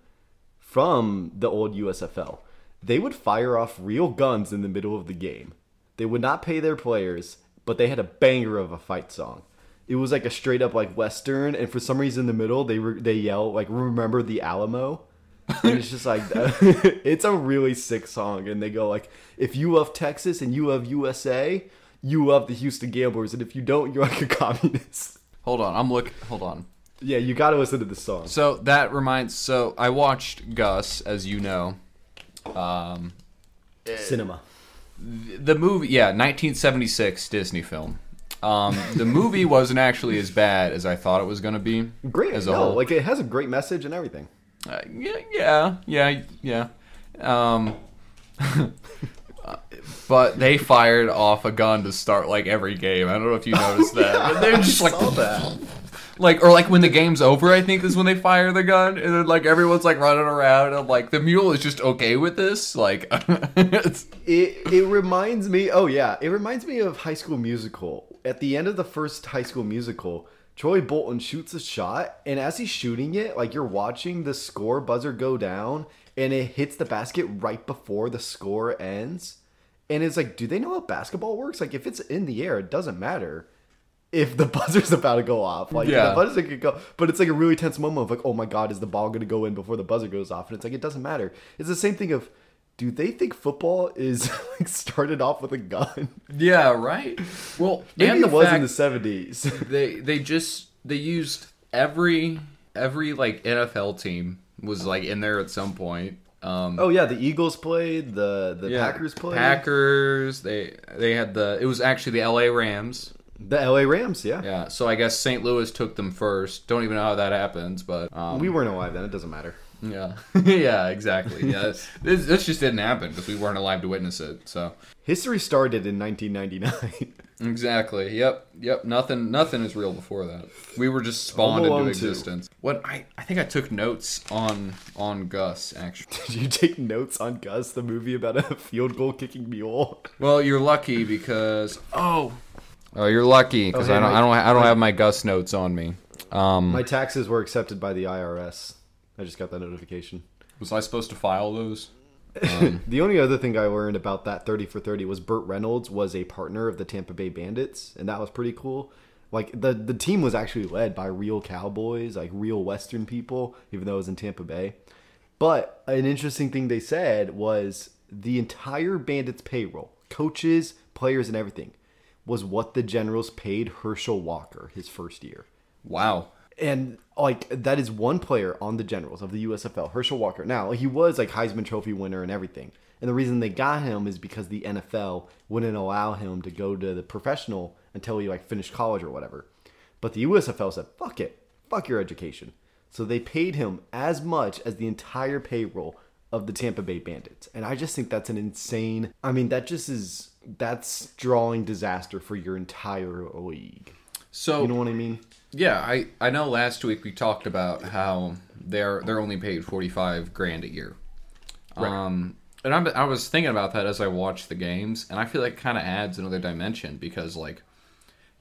from the old USFL. They would fire off real guns in the middle of the game. They would not pay their players, but they had a banger of a fight song. It was like a straight up like western, and for some reason in the middle they re- they yell like "Remember the Alamo," and it's just like [LAUGHS] it's a really sick song. And they go like, "If you love Texas and you love USA, you love the Houston Gamblers, and if you don't, you're like a communist." Hold on, I'm look. Hold on. Yeah, you got to listen to the song. So that reminds. So I watched Gus, as you know. Um, Cinema. the movie, yeah, 1976 Disney film. Um, the [LAUGHS] movie wasn't actually as bad as I thought it was going to be. Great, as a no, whole. like it has a great message and everything. Uh, yeah, yeah, yeah, yeah. Um, [LAUGHS] but they fired off a gun to start like every game. I don't know if you noticed that. But they're [LAUGHS] just like, like, or like when the game's over, I think is when they fire the gun, and then like everyone's like running around, and like the mule is just okay with this. Like, [LAUGHS] It it reminds me. Oh yeah, it reminds me of High School Musical. At the end of the first High School Musical, Troy Bolton shoots a shot, and as he's shooting it, like you're watching the score buzzer go down, and it hits the basket right before the score ends. And it's like, do they know how basketball works? Like, if it's in the air, it doesn't matter if the [LAUGHS] buzzer's about to go off. Like, Yeah. the buzzer could go, but it's like a really tense moment of like, oh my god, is the ball going to go in before the buzzer goes off? And it's like, it doesn't matter. It's the same thing of, do they think football is [LAUGHS] like started off with a gun? yeah, right. Well, [LAUGHS] Maybe it was in the seventies. they they just they used every every like NFL team was like in there at some point. Um, oh yeah, the Eagles played, the the yeah, Packers played, Packers. They they had the. It was actually the L.A. Rams. The L.A. Rams. Yeah. Yeah. So I guess St. Louis took them first. Don't even know how that happens, but um, we weren't alive then. It doesn't matter. yeah, [LAUGHS] yeah, exactly. Yeah, this, this just didn't happen because we weren't alive to witness it. So History started in 1999. [LAUGHS] exactly. Yep. Yep. Nothing. Nothing is real before that. We were just spawned into Alone 2. existence. What I I think I took notes on on Gus actually. [LAUGHS] Did you take notes on Gus, the movie about a field goal kicking mule? Well, you're lucky because oh, oh, you're lucky because Oh, I don't my- I don't I don't my- have my Gus notes on me. Um, My taxes were accepted by the IRS. I just got that notification. was I supposed to file those? [LAUGHS] The only other thing I learned about that 30 for 30 was Burt Reynolds was a partner of the Tampa Bay Bandits, and that was pretty cool. Like the the team was actually led by real cowboys, like real Western people, even though it was in Tampa Bay. But an interesting thing they said was the entire Bandits payroll, coaches, players, and everything, was what the Generals paid Herschel Walker his first year. Wow. And like that is one player on the Generals of the USFL, Herschel Walker. Now he was like Heisman Trophy winner and everything. And the reason they got him is because the NFL wouldn't allow him to go to the professional until he like finished college or whatever. But the USFL said, "Fuck it, fuck your education." So they paid him as much as the entire payroll of the Tampa Bay Bandits. And I just think that's an insane. I mean, that just is that's drawing disaster for your entire league. So You know what I mean? yeah, I I know last week we talked about how they're they're only paid forty five grand a year. Um, and I'm, I was thinking about that as I watched the games, and I feel like it kind of adds another dimension because like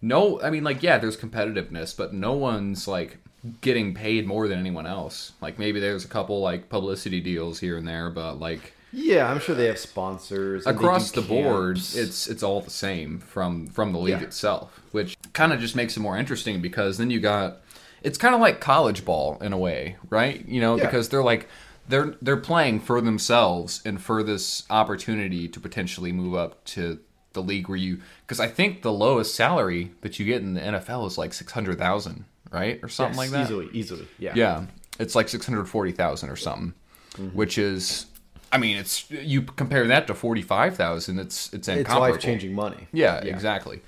no, I mean like yeah, there's competitiveness, but no one's like getting paid more than anyone else. Like maybe there's a couple like publicity deals here and there, but like Yeah, I'm sure they have sponsors across the board camps. it's it's all the same from from the league Yeah. itself which kind of just makes it more interesting because then you got it's kind of like college ball in a way right you know Yeah. because they're like they're they're playing for themselves and for this opportunity to potentially move up to the league where you because I think the lowest salary that you get in the NFL is like 600,000 right or something Yes, like that Easily, easily. Yeah. yeah, it's like six hundred forty thousand or something, Mm-hmm. which is, I mean, it's you compare that to forty five thousand. It's it's It's incomparable. life changing money. Yeah, exactly.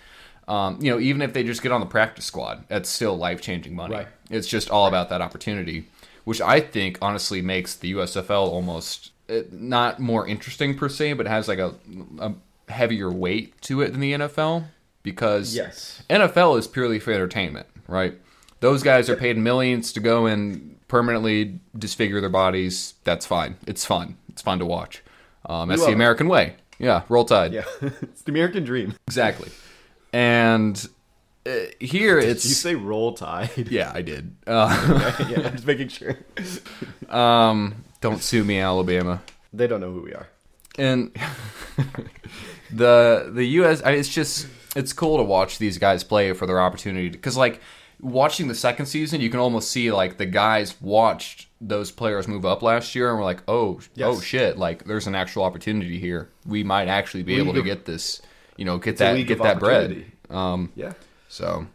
Um, you know, even if they just get on the practice squad, that's still life changing money. Right. It's just all about that opportunity, which I think honestly makes the USFL almost eh, not more interesting per se, but has like a, a heavier weight to it than the NFL because Yes. NFL is purely for entertainment, right? Those guys are paid millions to go and permanently disfigure their bodies. That's fine. It's fun. It's fun to watch. Um, that's the it. American way. Yeah, roll tide. Yeah, [LAUGHS] it's the American dream. Exactly. And uh, here Did it's you say roll tide? yeah, I did. [LAUGHS] Uh, yeah, I'm just making sure. [LAUGHS] um, don't sue me, Alabama. They don't know who we are. and the the U.S. I- It's just it's cool to watch these guys play for their opportunity because like watching the second season, you can almost see like the guys watched those players move up last year and we're like, oh Yes. oh shit, like there's an actual opportunity here. We might actually be able League to get this, you know, get that get that bread. Um, Yeah. so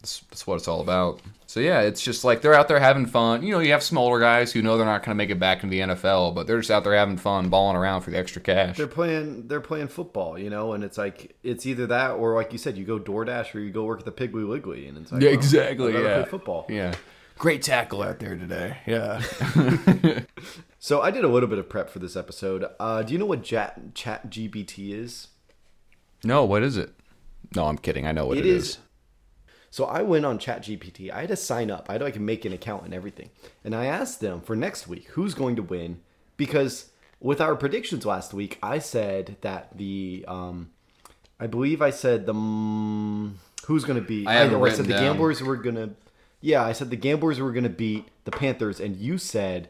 that's, that's what it's all about. So yeah, it's just like they're out there having fun. You know, you have smaller guys who know they're not going to make it back into the NFL, but they're just out there having fun, balling around for the extra cash. They're playing. They're playing football, you know, and it's like it's either that or like you said, you go DoorDash or you go work at the Piggly Wiggly, and it's like Yeah, exactly, I'd yeah. play football. Yeah. Great tackle out there today. Yeah. [LAUGHS] So I did a little bit of prep for this episode. Uh, do you know what Chat Chat GPT is? no, what is it? No, I'm kidding. I know what It it is- is. So I went on ChatGPT. I had to sign up. I had to like make an account and everything. And I asked them for next week who's going to win because with our predictions last week, I said that the um, I believe I said the mm, who's going to be I it know I said written the. Gamblers were going to. Yeah, I said the Gamblers were going to beat the Panthers, and you said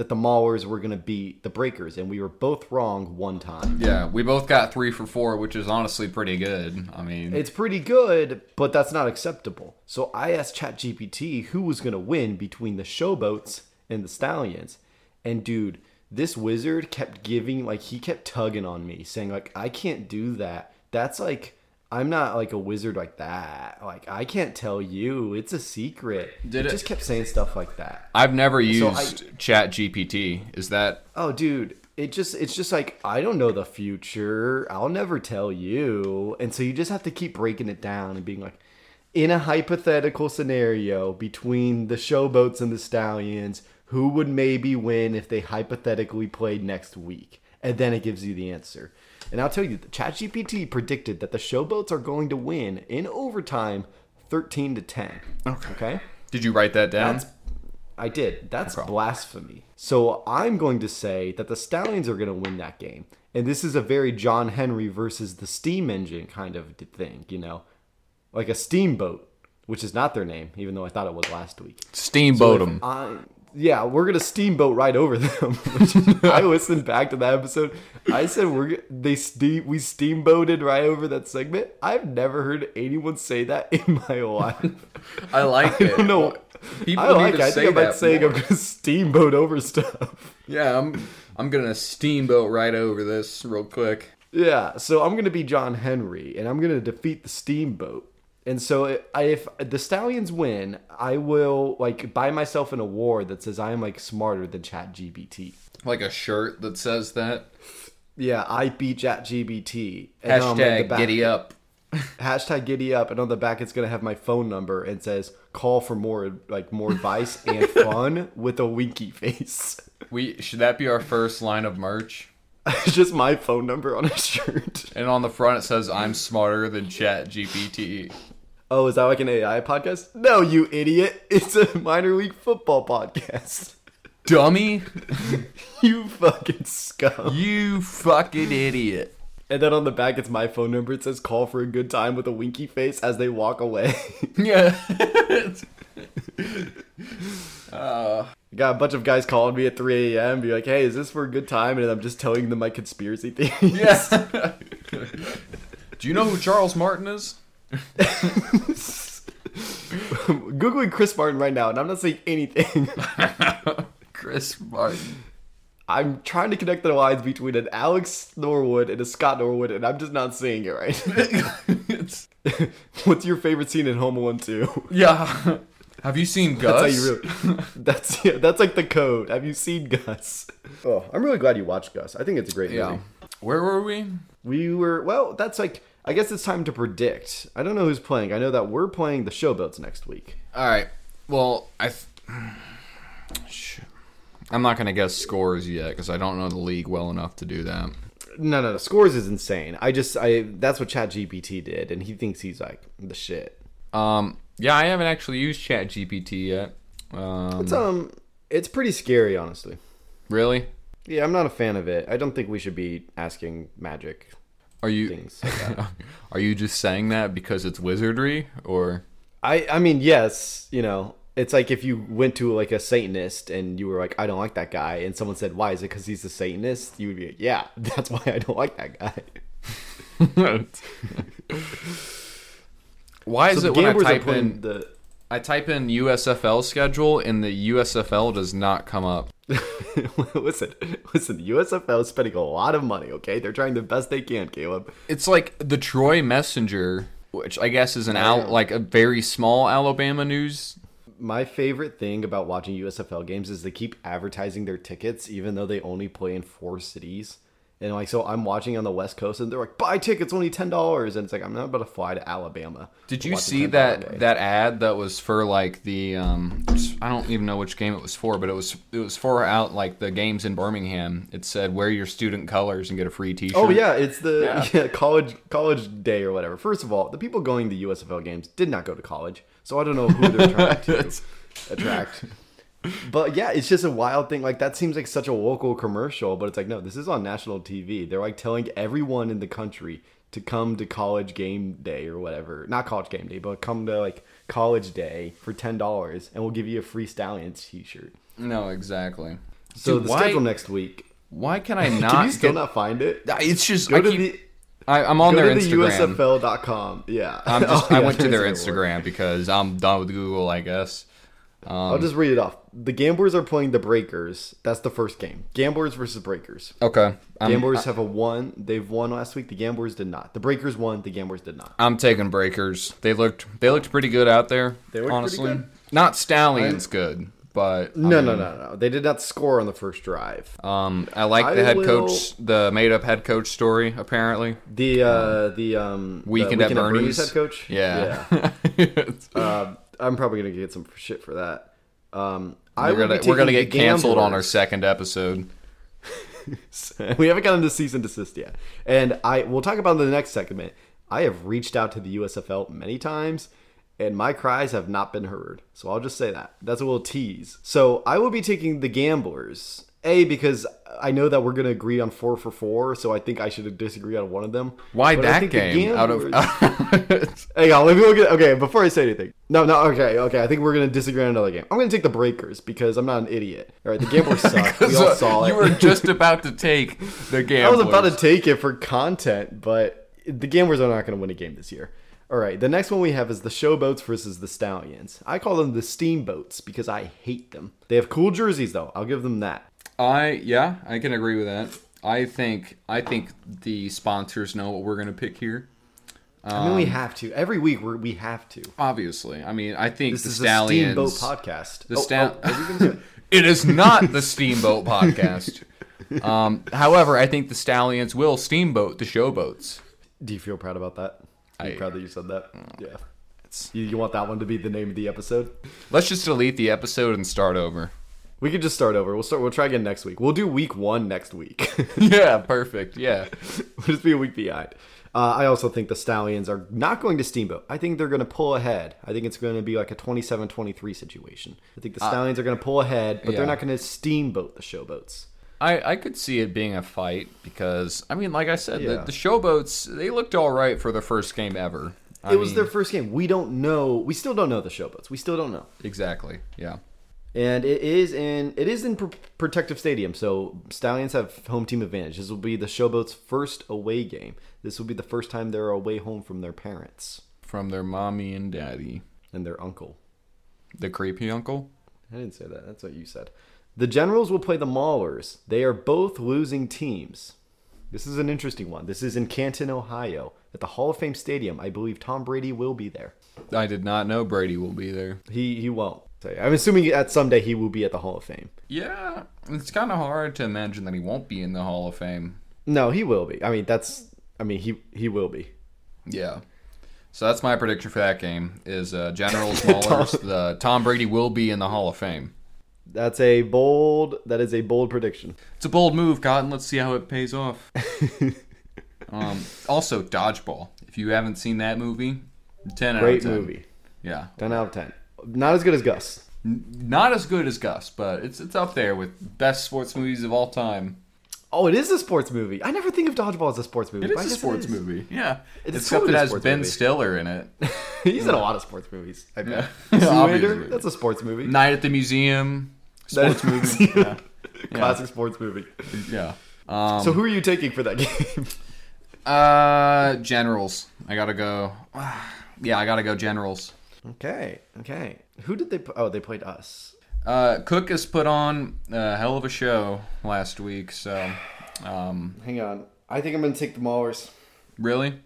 that the Maulers were going to beat the Breakers, and we were both wrong one time. Yeah, we both got three for four, which is honestly pretty good. I mean, It's pretty good, but that's not acceptable. So I asked ChatGPT who was going to win between the Showboats and the Stallions. And dude, this wizard kept giving like he kept tugging on me saying like I can't do that. That's like I'm not like a wizard like that. Like I can't tell you. It's a secret. Did it- just kept saying stuff like that. I've never used I- Chat GPT. Is that Oh, dude, it just it's just like I don't know the future. I'll never tell you. And so you just have to keep breaking it down and being like in a hypothetical scenario between the showboats and the stallions, who would maybe win if they hypothetically played next week? And then it gives you the answer. And I'll tell you, the ChatGPT predicted that the showboats are going to win in overtime 13 to 10. Okay. Okay? Did you write that down? That's I did. That's Okay. blasphemy. So I'm going to say that the Stallions are going to win that game. And this is a very John Henry versus the steam engine kind of thing, you know? Like a steamboat, which is not their name, even though I thought it was last week. Steamboat So if 'em. I, yeah, we're gonna steamboat right over them. [LAUGHS] I listened back to that episode. I said we're they steam we steamboated right over that segment. I've never heard anyone say that in my life. [LAUGHS] I like I don't know. People I need like. to it. I say think about that saying more. I'm gonna steamboat over stuff. Yeah, I'm I'm gonna steamboat right over this real quick. Yeah, so I'm gonna be John Henry, and I'm gonna defeat the steamboat. And so if the Stallions win, I will like buy myself an award that says I am like smarter than ChatGPT. Like a shirt that says that. Yeah, I beat ChatGPT. And on, the Hashtag back- giddy up. [LAUGHS] Hashtag giddy up, and on the back it's gonna have my phone number and says call for more like more advice and [LAUGHS] fun with a winky face. We should that be our first line of merch? it's [LAUGHS] just my phone number on a shirt. And on the front it says I'm smarter than Chat GPT. Oh, is that like an AI podcast? No, you idiot! [LAUGHS] It's a minor league football podcast. Dummy, [LAUGHS] You fucking scum. you fucking idiot. And then on the back, it's my phone number. It says call for a good time with a winky face as they walk away. [LAUGHS] Yeah. Uh, got a bunch of guys calling me at 3 a.m. Be like, hey, is this for a good time? And I'm just telling them my conspiracy theories. yeah. Do you know who Charles Martin is? [LAUGHS] Googling Chris Martin right now, and I'm not saying anything. [LAUGHS] Chris Martin. I'm trying to connect the lines between an Alex Norwood and a Scott Norwood, and I'm just not seeing it right. It's- [LAUGHS] What's your favorite scene in Home Alone 2? yeah. Have you seen Gus? That's how you really. That's yeah, that's like the code. Have you seen Gus? Oh, I'm really glad you watched Gus. I think it's a great Yeah. movie. Where were we? We were well. That's like. I guess it's time to predict. I don't know who's playing. I know that we're playing the Showboats next week. All right. Well, I. Th- [SIGHS] I'm not gonna guess scores yet because I don't know the league well enough to do that. No, no, no. Scores is insane. I just, I that's what ChatGPT did, and he thinks he's like the shit. Um, yeah, I haven't actually used ChatGPT yet. Um, It's um, it's pretty scary, honestly. really? Yeah, I'm not a fan of it. I don't think we should be asking magic Are you like [LAUGHS] are you just saying that because it's wizardry or? I I mean, yes, you know, it's like if you went to like a Satanist and you were like, I don't like that guy, and someone said, Why is it? Because he's a Satanist. You would be like, Yeah, [LAUGHS] that's why I don't like that guy. [LAUGHS] Why is So it when I type in the I type in USFL schedule and the USFL does not come up? [LAUGHS] listen, listen. USFL is spending a lot of money. Okay, they're trying the best they can, Caleb. It's like the Troy Messenger, which I guess is an al- like a very small Alabama news. My favorite thing about watching USFL games is they keep advertising their tickets, even though they only play in four cities. And like, so I'm watching on the West Coast, and they're like, "Buy tickets, only ten dollars." And it's like, I'm not about to fly to Alabama. Did you see that that ad that was for like the um I don't even know which game it was for, but it was it was for out like the games in Birmingham. It said wear your student colors and get a free T-shirt. Oh yeah, it's the Yeah. [LAUGHS] yeah, college college day or whatever. First of all, the people going to USFL games did not go to college, so I don't know who they're trying [LAUGHS] to attract. But yeah, it's just a wild thing. Like that seems like such a local commercial, but it's like no, this is on national TV. They're like telling everyone in the country to come to college game day or whatever. Not college game day, but come to like college day for ten dollars, and we'll give you a free Stallions T-shirt. No, exactly. So Dude, the why, schedule next week. Why can I [LAUGHS] not? Can you still get- not find it? It's just Go I to keep, the I, I'm on go their to the Instagram. USFL.com. Yeah. I'm just, [LAUGHS] Oh, I went to their that's a good word. Instagram because I'm done with Google, I guess. I'll just um, read it off. The Gamblers are playing the Breakers. That's the first game. Gamblers versus Breakers. Okay, I'm, Gamblers have a one. They've won last week. The Gamblers did not. The Breakers won. The Gamblers did not. I'm taking Breakers. They looked they looked pretty good out there. They looked pretty honestly, good? not Stallions good, but I No, mean, no, no, no. They did not score on the first drive. Um, I like I the head will- coach, the made up head coach story. Apparently, The uh, the um, the Weekend at Bernie's. head coach. yeah. Yeah. [LAUGHS] Uh, I'm probably gonna get some shit for that. Um, I we're gonna we're gonna get canceled on our second episode. [LAUGHS] we haven't gotten to cease and desist yet. And I we'll talk about in the next segment. I have reached out to the USFL many times and my cries have not been heard. So I'll just say that. That's a little tease. So I will be taking the gamblers. A because I know that we're gonna agree on four for four, so I think I should disagree on one of them. Why But that game? Out of Gamblers- Hang on, let me look at. Okay, before I say anything, no, no, okay, okay. I think we're gonna disagree on another game. I'm gonna take the Breakers because I'm not an idiot. All right, the Gamblers [LAUGHS] suck. We all saw it. you were [LAUGHS] just about to take the game. I was about to take it for content, but the Gamblers are not going to win a game this year. All right, the next one we have is the Showboats versus the Stallions. I call them the Steamboats because I hate them. They have cool jerseys though. I'll give them that. I yeah, I can agree with that. I think I think the sponsors know what we're gonna pick here. I mean, we have to every week. We're, we have to. Obviously, I mean, I think This the is Stallions. a Steamboat podcast. The Oh, Sta- oh, are we gonna do it? [LAUGHS] Is not the Steamboat podcast. [LAUGHS] Um, however, I think the Stallions will steamboat the showboats. Do you feel proud about that? I'm proud that you said that? Yeah. You, you want that one to be the name of the episode? Let's just delete the episode and start over. We could just start over. We'll start. We'll try again next week. We'll do week one next week. [LAUGHS] yeah, perfect. Yeah. we'll just be a week behind. Uh, I also think the Stallions are not going to steamboat. I think they're going to pull ahead. I think it's going to be like a 27-23 situation. I think the Stallions are going to pull ahead, but yeah. they're not going to steamboat the Showboats. I, I could see it being a fight because I mean, like I said, Yeah. the, the showboats they looked all right for the first game ever. I it was mean, their first game. We don't know. We still don't know the Showboats. We still don't know. exactly. Yeah. And it is in it is in Protective Stadium, so Stallions have home team advantage. This will be the Showboats' first away game. This will be the first time they're away home from their parents From their mommy and daddy, and their uncle. the creepy uncle. I didn't say that. That's what you said. The Generals will play the Maulers. They are both losing teams. This is an interesting one. This is in Canton, Ohio, at the Hall of Fame Stadium. I believe Tom Brady will be there. I did not know Brady will be there. He he won't. So, I'm assuming at someday he will be at the Hall of Fame. Yeah, it's kind of hard to imagine that he won't be in the Hall of Fame. No, he will be. I mean, that's. I mean, he he will be. Yeah. So that's my prediction for that game is uh, Generals [LAUGHS] Maulers. the Tom Brady will be in the Hall of Fame. That's a bold. That is a bold prediction. It's a bold move, Cotton. Let's see how it pays off. [LAUGHS] um, also, Dodgeball. If you haven't seen that movie, ten out Great of ten. movie. Yeah, 10 out of 10. Not as good as Gus. not as good as Gus, but it's it's up there with best sports movies of all time. Oh, it is a sports movie. I never think of Dodgeball as a sports movie. It is a sports is. movie. Yeah, It's except totally it has Ben movie. Stiller in it. [LAUGHS] He's in a lot of sports movies. I bet. Yeah. [LAUGHS] Zoolander, that's a sports movie. Night at the Museum, [LAUGHS] sports movie. Yeah, Classic sports movie. yeah. Um, So who are you taking for that game? uh, Generals. I gotta go. [SIGHS] Yeah, I gotta go Generals. Okay, okay. Who did they? Oh, they played us. Uh, Cook has put on a hell of a show last week. So, um, Hang on. I think I'm gonna take the Maulers. really,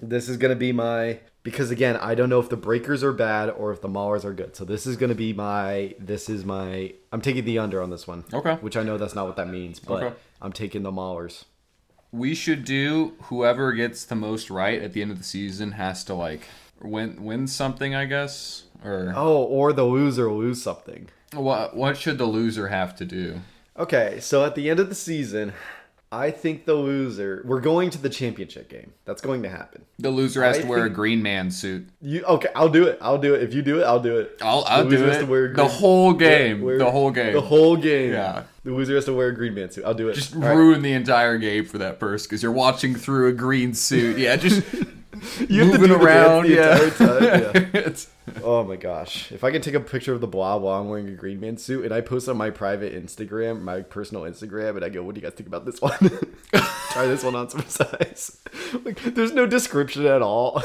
This is gonna be my because again I don't know if the Breakers are bad or if the Maulers are good. So this is gonna be my. This is my. I'm taking the under on this one. Okay. Which I know that's not what that means, but Okay. I'm taking the Maulers. we should do whoever gets the most right at the end of the season has to like win win something, I guess. Or Oh, or the loser lose something. what? What should the loser have to do? Okay, so at the end of the season, I think the loser. We're going to the championship game. That's going to happen. The loser has I to wear a green man suit. You okay? I'll do it. I'll do it. If you do it, I'll do it. I'll, I'll The do loser has it. to wear a the whole game. wear- the whole game. The whole game. Yeah. The loser has to wear a green man suit. I'll do it. just All right. ruin the entire game for that person because you're watching through a green suit. Yeah, just [LAUGHS] [LAUGHS] You have to moving do around. dance the yeah. entire time, yeah. [LAUGHS] Oh my gosh. If I can take a picture of the blah while I'm wearing a green man suit and I post on my private Instagram, my personal Instagram, and I go, what do you guys think about this one? [LAUGHS] Try this one on some size. Like, there's no description at all.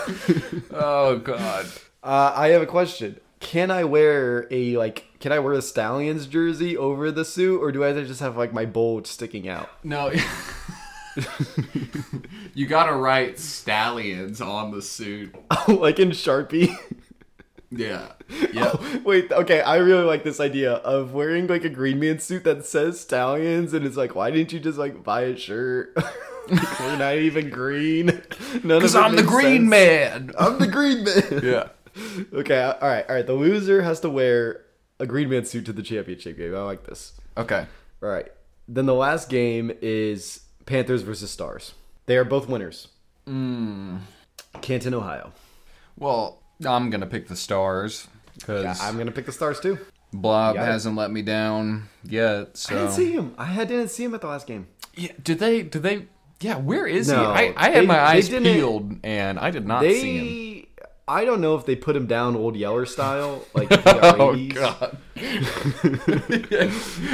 oh god. Uh, I have a question. Can I wear a like? Can I wear a Stallions jersey over the suit, or do I just have like my bulge sticking out? No. [LAUGHS] you gotta write stallions on the suit. [LAUGHS] Oh, like in Sharpie? Yeah. [LAUGHS] Yeah. Oh, wait, okay. I really like this idea of wearing like a green man suit that says Stallions, and it's like, why didn't you just like buy a shirt? Like, We're not even green. None of Because I'm the green sense. man. I'm the green man. Yeah. Okay. All right. All right. The loser has to wear a green man suit to the championship game. I like this. Okay. All right. Then the last game is Panthers versus Stars. They are both winners. Hmm. Canton, Ohio. Well, I'm gonna pick the stars because Yeah, I'm gonna pick the Stars too. Blob hasn't let me down yet. So I didn't see him. I didn't see him at the last game. Yeah, did they? Did they? Yeah, where is No, he? I, I had my eyes peeled and I did not see him. I don't know if they put him down old Yeller style, like [LAUGHS] Oh god. [LAUGHS]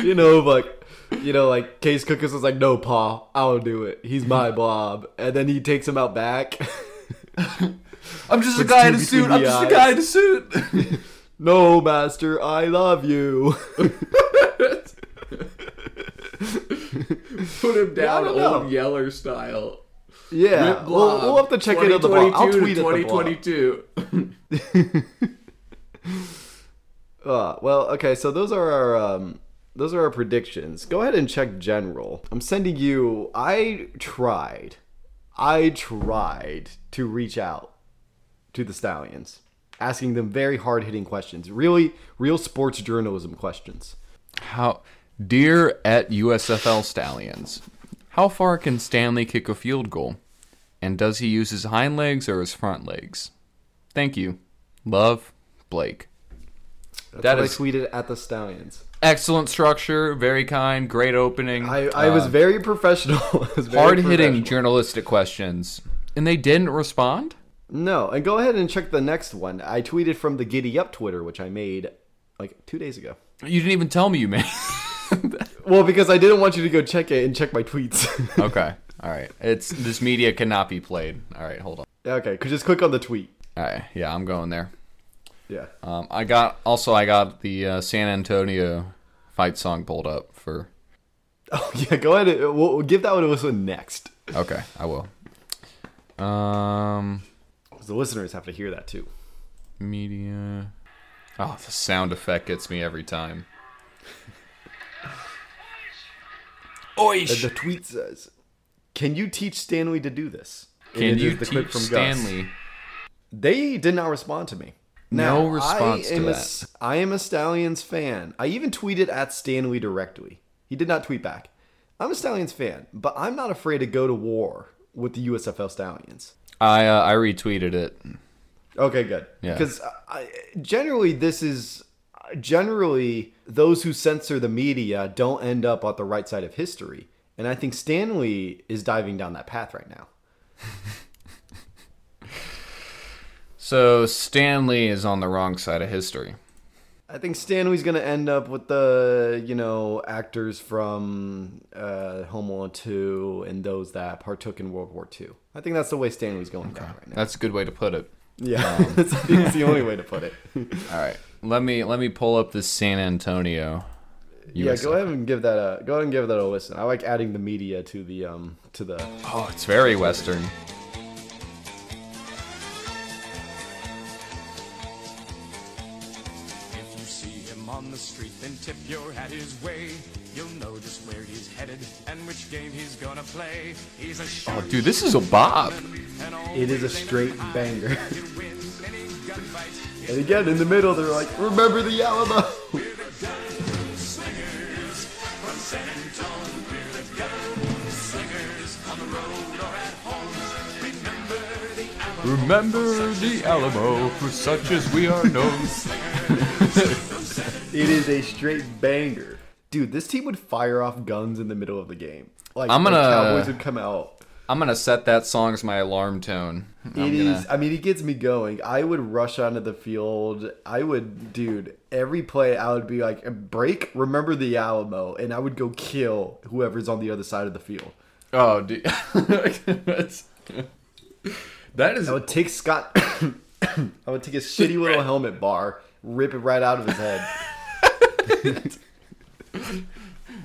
you know, like you know, like Case Cookus was like, "No, Pa, I'll do it. He's my [LAUGHS] Bob." and then he takes him out back. [LAUGHS] I'm just a guy in a suit. I'm just a guy in a suit. no, Master, I love you. [LAUGHS] Put him down know. old Yeller style. yeah, we'll, we'll have to check it out the blog. I'll 2022 tweet to it. The blog. 2022. Uh, well, okay, so those are our um, those are our predictions. Go ahead and check general. I'm sending you. I tried, I tried to reach out to the Stallions, asking them very hard hitting questions, really real sports journalism questions. How, dear at USFL Stallions, how far can Stanley kick a field goal? And does he use his hind legs or his front legs? Thank you. Love, Blake. That's That what is- I tweeted at the Stallions. Excellent structure, very kind, great opening. I, I was Uh, very professional. [LAUGHS] Was very hard hitting journalistic questions. And they didn't respond? No, and go ahead and check the next one. I tweeted from the Giddy Up Twitter, which I made like two days ago. You didn't even tell me you made. [LAUGHS] Well, because I didn't want you to go check it and check my tweets. [LAUGHS] okay. All right. It's this media cannot be played. All right, hold on. okay, could just click on the tweet. All right. Yeah, I'm going there. Yeah. Um, I got also I got the uh, San Antonio fight song pulled up for. [LAUGHS] Oh yeah, go ahead. We'll, we'll give that one a listen next. Okay, I will. Um, The listeners have to hear that too. media. Oh, the sound effect gets me every time. [LAUGHS] And the tweet says, "Can you teach Stanley to do this?" Can you is the clip teach Gus. Stanley? They did not respond to me. No response I to am a that. I am a Stallions fan. I even tweeted at Stanley directly. He did not tweet back. I'm a Stallions fan, but I'm not afraid to go to war with the USFL Stallions. I uh, I retweeted it. Okay, good. Yeah. Because I, generally, this is generally those who censor the media don't end up on the right side of history, and I think Stanley is diving down that path right now. [LAUGHS] So Stanley is on the wrong side of history. I think Stanley's gonna end up with the you know actors from uh, Home Alone two and those that partook in World War II. I think that's the way Stanley's going down right now. That's a good way to put it. Yeah, [LAUGHS] that's, I it's the only way to put it. [LAUGHS] All right, let me let me pull up this San Antonio. yeah, go ahead and give that a go ahead and give that a listen. I like adding the media to the um to the Oh, it's very Western. Then tip your hat his way. You'll know just where he's headed and which game he's gonna play. He's a Oh, dude, this is a bop. and all It is a straight banger. he'll win any gunfight. And again, in the middle, they're like, "Remember the Alamo." Slingers from San Antonio, we're the gunslingers on the road or at home. Remember the Alamo. Remember the Alamo, for such as we are known. [LAUGHS] It is a straight banger, dude. This team would fire off guns in the middle of the game. Like I'm the gonna- Cowboys would come out. I'm gonna set that song as my alarm tone. It I'm is. gonna- I mean, it gets me going. I would rush onto the field. I would, dude. Every play, I would be like, "Break! Remember the Alamo," and I would go kill whoever's on the other side of the field. Oh, dude. That's- [LAUGHS] that is I would take Scott. [COUGHS] I would take his shitty little helmet bar, rip it right out of his head. [LAUGHS] [LAUGHS]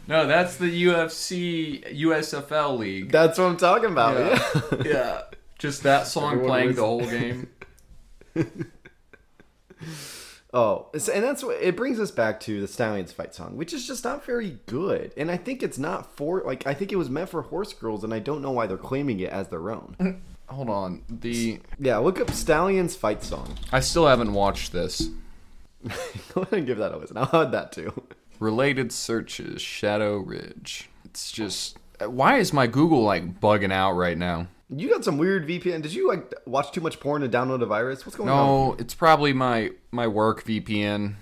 no, that's the UFC USFL league. That's what I'm talking about. Yeah. Yeah. [LAUGHS] Yeah, just that song Everyone playing was- the whole game. [LAUGHS] Oh, and that's what it brings us back to the Stallions fight song, which is just not very good. And I think it's not for like I think it was meant for horse girls, and I don't know why they're claiming it as their own. Hold on, the yeah, look up Stallions fight song. I still haven't watched this. [LAUGHS] Go ahead and give that a listen. I'll add that too. Related searches, Shadow Ridge. It's just why is my Google like bugging out right now? You got some weird VPN. Did you like watch too much porn and download a virus? What's going on? No, it's probably my my work VPN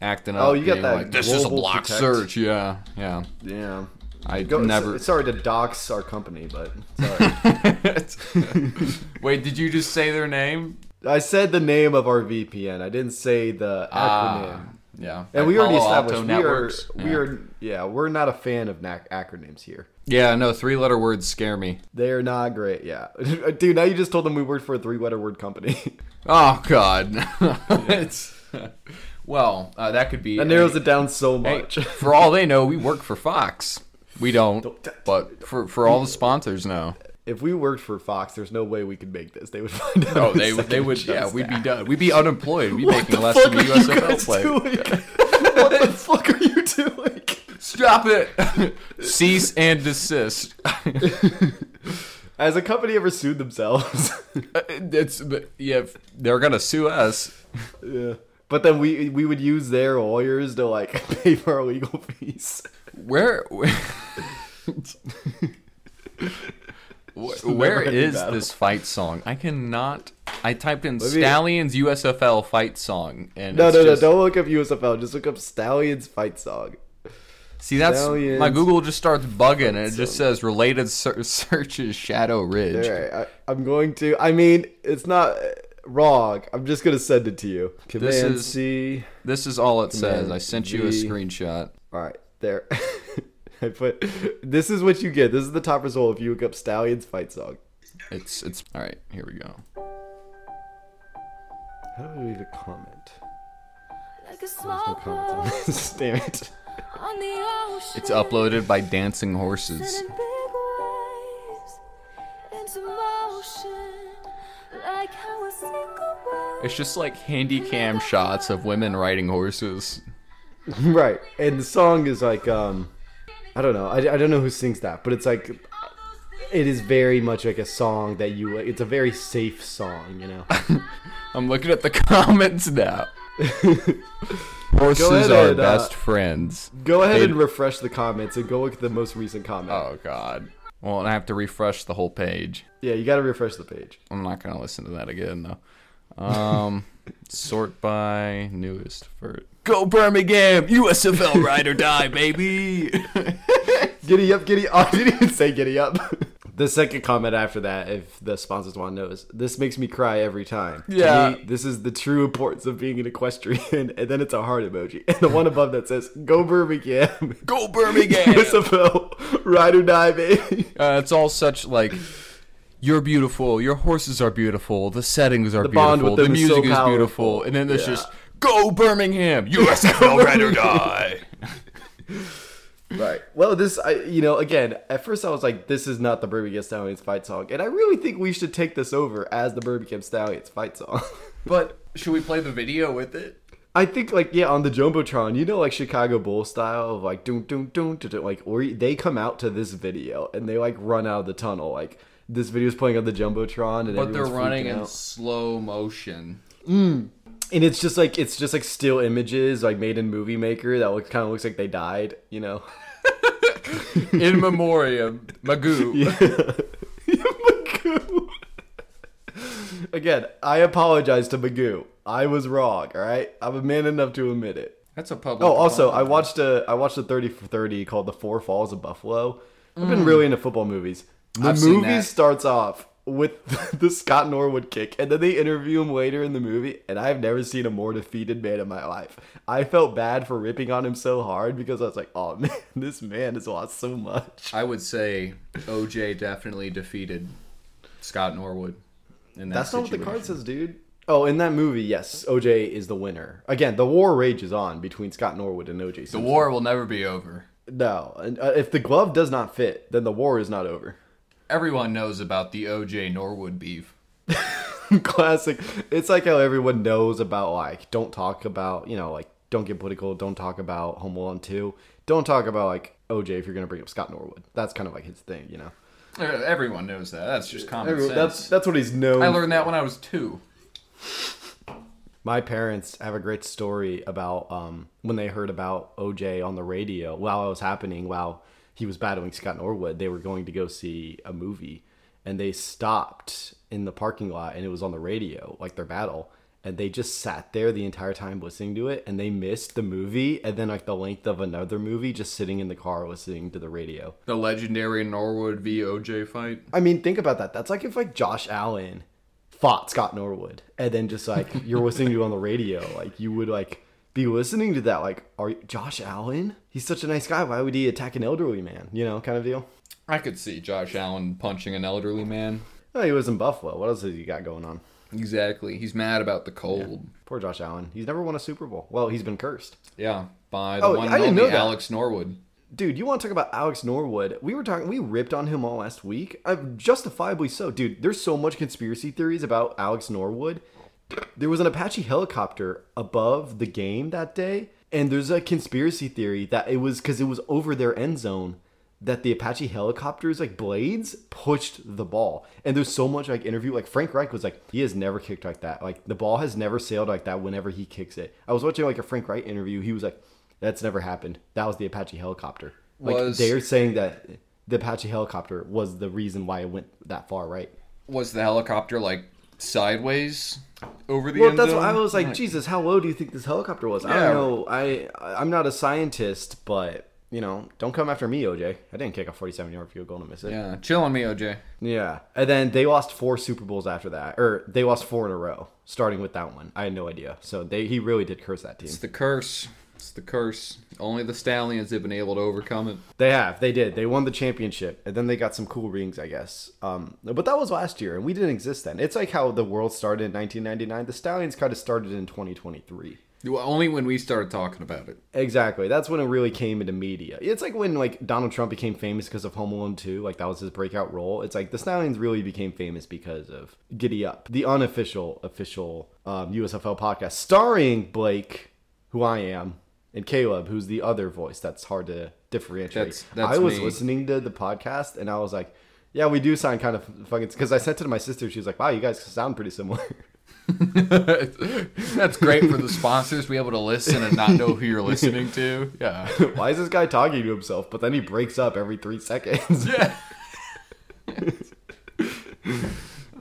acting oh, up. Oh, you got that like, this is a block protect." search. Yeah, yeah. Yeah. I Go, never. Sorry to dox our company, but [LAUGHS] sorry. [LAUGHS] Wait, did you just say their name? I said the name of our VPN. I didn't say the acronym. Ah, yeah. and we already Palo established we are Networks. we Yeah. are yeah we're not a fan of nac- acronyms here. Yeah, no, three letter words scare me. They are not great. Yeah, [LAUGHS] dude. Now you just told them we worked for a three-letter word company. [LAUGHS] Oh God, [LAUGHS] it's well, uh, that could be. that narrows it down so Hey, much. for all they know, we work for Fox. We don't, but for for all the sponsors know. If we worked for Fox, there's no way we could make this. They would find out. Oh, they second they would. Yeah, we'd be done. We'd be unemployed. We'd be making less than a USFL player. doing? [LAUGHS] what the fuck are you doing? Stop it! [LAUGHS] Cease and desist. Has a company ever sued themselves? [LAUGHS] Uh, it's yeah. They're gonna sue us. yeah. But then we we would use their lawyers to like pay for our legal fees. Where? Wh- Where battle. this fight song? I cannot. I typed in me- Stallions USFL fight song, and No, no, just, no! Don't look up USFL. Just look up Stallions fight song. See, that's Stallions. my Google just starts bugging, and it just says related ser- [LAUGHS] searches Shadow Ridge. All right, I, I'm going to. I mean, it's not uh, wrong. I'm just gonna send it to you. Command is- C. This is all it says. I sent you a screenshot. All right, there. [LAUGHS] [LAUGHS] I put. This is what you get. This is the top result if you look up Stallions fight song. It's it's all right. Here we go. How do I leave a comment? Like a There's small no comments on this. [LAUGHS] Damn it. on the ocean. It's uploaded by Dancing Horses. Sending big waves into motion. Like how a single wave It's just like handy cam shots of women riding horses. [LAUGHS] right, and the song is like um, I don't know. I, I don't know who sings that, but it's like it is very much like a song that you. It's a very safe song, you know. [LAUGHS] I'm looking at the comments now. [LAUGHS] Horses are and, uh, best friends. Go ahead and refresh the comments and go look at the most recent comment. Oh God. Well, and I have to refresh the whole page. Yeah, you got to refresh the page. I'm not gonna listen to that again though. Um, [LAUGHS] sort by newest for Go Birmingham, USFL ride or die, baby. [LAUGHS] Giddy up, giddy up. [LAUGHS] I didn't even say giddy up. [LAUGHS] The second comment after that, if the sponsors want to know, is this makes me cry every time. Yeah. me, this is the true importance of being an equestrian. And then it's a heart emoji. And the one above that says, Go Birmingham. Go Birmingham. USFL, ride or die, baby. Uh, it's all such like you're beautiful, your horses are beautiful, the settings are The bond beautiful, with the them is so music is beautiful, and then there's Yeah. just Go Birmingham, USFL ride or die. Right. Well, this, I, you know, again, at first I was like, this is not the Birmingham Stallions fight song. And I really think we should take this over as the Birmingham Stallions fight song. [LAUGHS] But should we play the video with it? I think like yeah on the jumbotron, you know like Chicago Bull style of like doom doom doom doom, doom like or they come out to this video and they like run out of the tunnel like this video is playing on the jumbotron and But they're everyone's running in out. slow motion. Mm. And it's just like it's just like still images like made in Movie Maker that looks kind of looks like they died, you know. [LAUGHS] In memoriam, McGough. [LAUGHS] yeah. McGough. Again, I apologize to McGough. I was wrong. All right, I'm a man enough to admit it. That's a public. Oh, also, I watched a I watched a thirty for thirty called "The Four Falls of Buffalo." I've Mm. been really into football movies. The I've movie starts off with [LAUGHS] the Scott Norwood kick, and then they interview him later in the movie, and I've never seen a more defeated man in my life. I felt bad for ripping on him so hard because I was like, "Oh [LAUGHS] man, this man has lost so much." I would say OJ definitely defeated Scott Norwood. In that That's not what the card says, dude. Oh, in that movie, yes, OJ is the winner. Again, the war rages on between Scott Norwood and OJ. The war will never be over. No, and, uh, if the glove does not fit, then the war is not over. Everyone knows about the OJ Norwood beef. [LAUGHS] Classic. It's like how everyone knows about like don't talk about you know like don't get political. Don't talk about Home Alone two. Don't talk about like OJ if you're gonna bring up Scott Norwood. That's kind of like his thing, you know. Uh, Everyone knows that. That's just common Everyone- sense. that's that's what he's known. I learned that when I was two. My parents have a great story about um, when they heard about OJ on the radio while it was happening, while he was battling Scott Norwood. They were going to go see a movie, and they stopped in the parking lot, and it was on the radio, like their battle. And they just sat there the entire time listening to it, and they missed the movie, and then like the length of another movie, just sitting in the car listening to the radio. The legendary Norwood v OJ fight. I mean, think about that. That's like if like Josh Allen fought Scott Norwood, and then just like you're listening to it on the radio, like you would like be listening to that. Like, are you, Josh Allen? He's such a nice guy. Why would he attack an elderly man? You know, kind of deal. I could see Josh Allen punching an elderly man. Oh, he was in Buffalo. What else has he got going on? Exactly. He's mad about the cold. Poor Josh Allen. He's never won a Super Bowl. Well, he's been cursed. Yeah, by the Oh, one I didn't and know that. Alex Norwood. Dude, you want to talk about Alex Norwood? We were talking, we ripped on him all last week. Uh, justifiably so. Dude, there's so much conspiracy theories about Alex Norwood. There was an Apache helicopter above the game that day, and there's a conspiracy theory that it was because it was over their end zone that the Apache helicopters, like blades, pushed the ball. And there's so much like interview, like Frank Reich was like, he has never kicked like that. Like the ball has never sailed like that whenever he kicks it. I was watching like a Frank Reich interview. He was like, that's never happened. That was the Apache helicopter. Like Was- they're saying that the Apache helicopter was the reason why it went that far, right? Was the helicopter like sideways over the Well, end that's zone? why I was like, Jesus, how low do you think this helicopter was? I don't know. I I'm not a scientist, but you know, don't come after me, OJ. I didn't kick a 47 yard field goal to miss it. Yeah, chill on me, OJ. Yeah. And then they lost four Super Bowls after that, or they lost four in a row, starting with that one. I had no idea. So they he really did curse that team. It's the curse. It's the curse. Only the Stallions have been able to overcome it. They have. They did. They won the championship, and then they got some cool rings, I guess. Um, but that was last year, and we didn't exist then. It's like how the world started in 1999. The Stallions kind of started in 2023. Well, Only when we started talking about it. Exactly. That's when it really came into media. It's like when like Donald Trump became famous because of Home Alone 2. Like that was his breakout role. It's like the Stallions really became famous because of Giddy Up, the unofficial official um, USFL podcast starring Blake, who I am, and Caleb, who's the other voice. That's hard to differentiate. That's- that's I was me. listening to the podcast and I was like, yeah, we do sound kind of fucking. Because I sent it to my sister. She was like, wow, you guys sound pretty similar. [LAUGHS] That's great for the sponsors to be able to listen and not know who you're listening to. Yeah. [LAUGHS] Why is this guy talking to himself? But then he breaks up every three seconds. Yeah. [LAUGHS]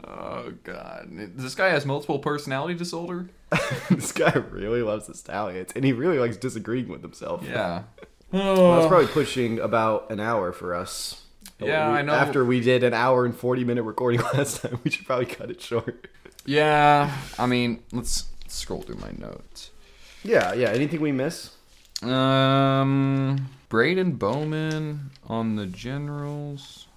Oh god, this guy has multiple personality disorder. [LAUGHS] this guy really loves the Stallions, and he really likes disagreeing with himself. Yeah. Well, [LAUGHS] that's probably pushing about an hour for us. Yeah, We- I know. After we did an hour and 40 minute recording [LAUGHS] last time, we should probably cut it short. Yeah. I mean, let's scroll through my notes. Yeah, yeah. Anything we miss? Um, Braden Bowman on the Generals.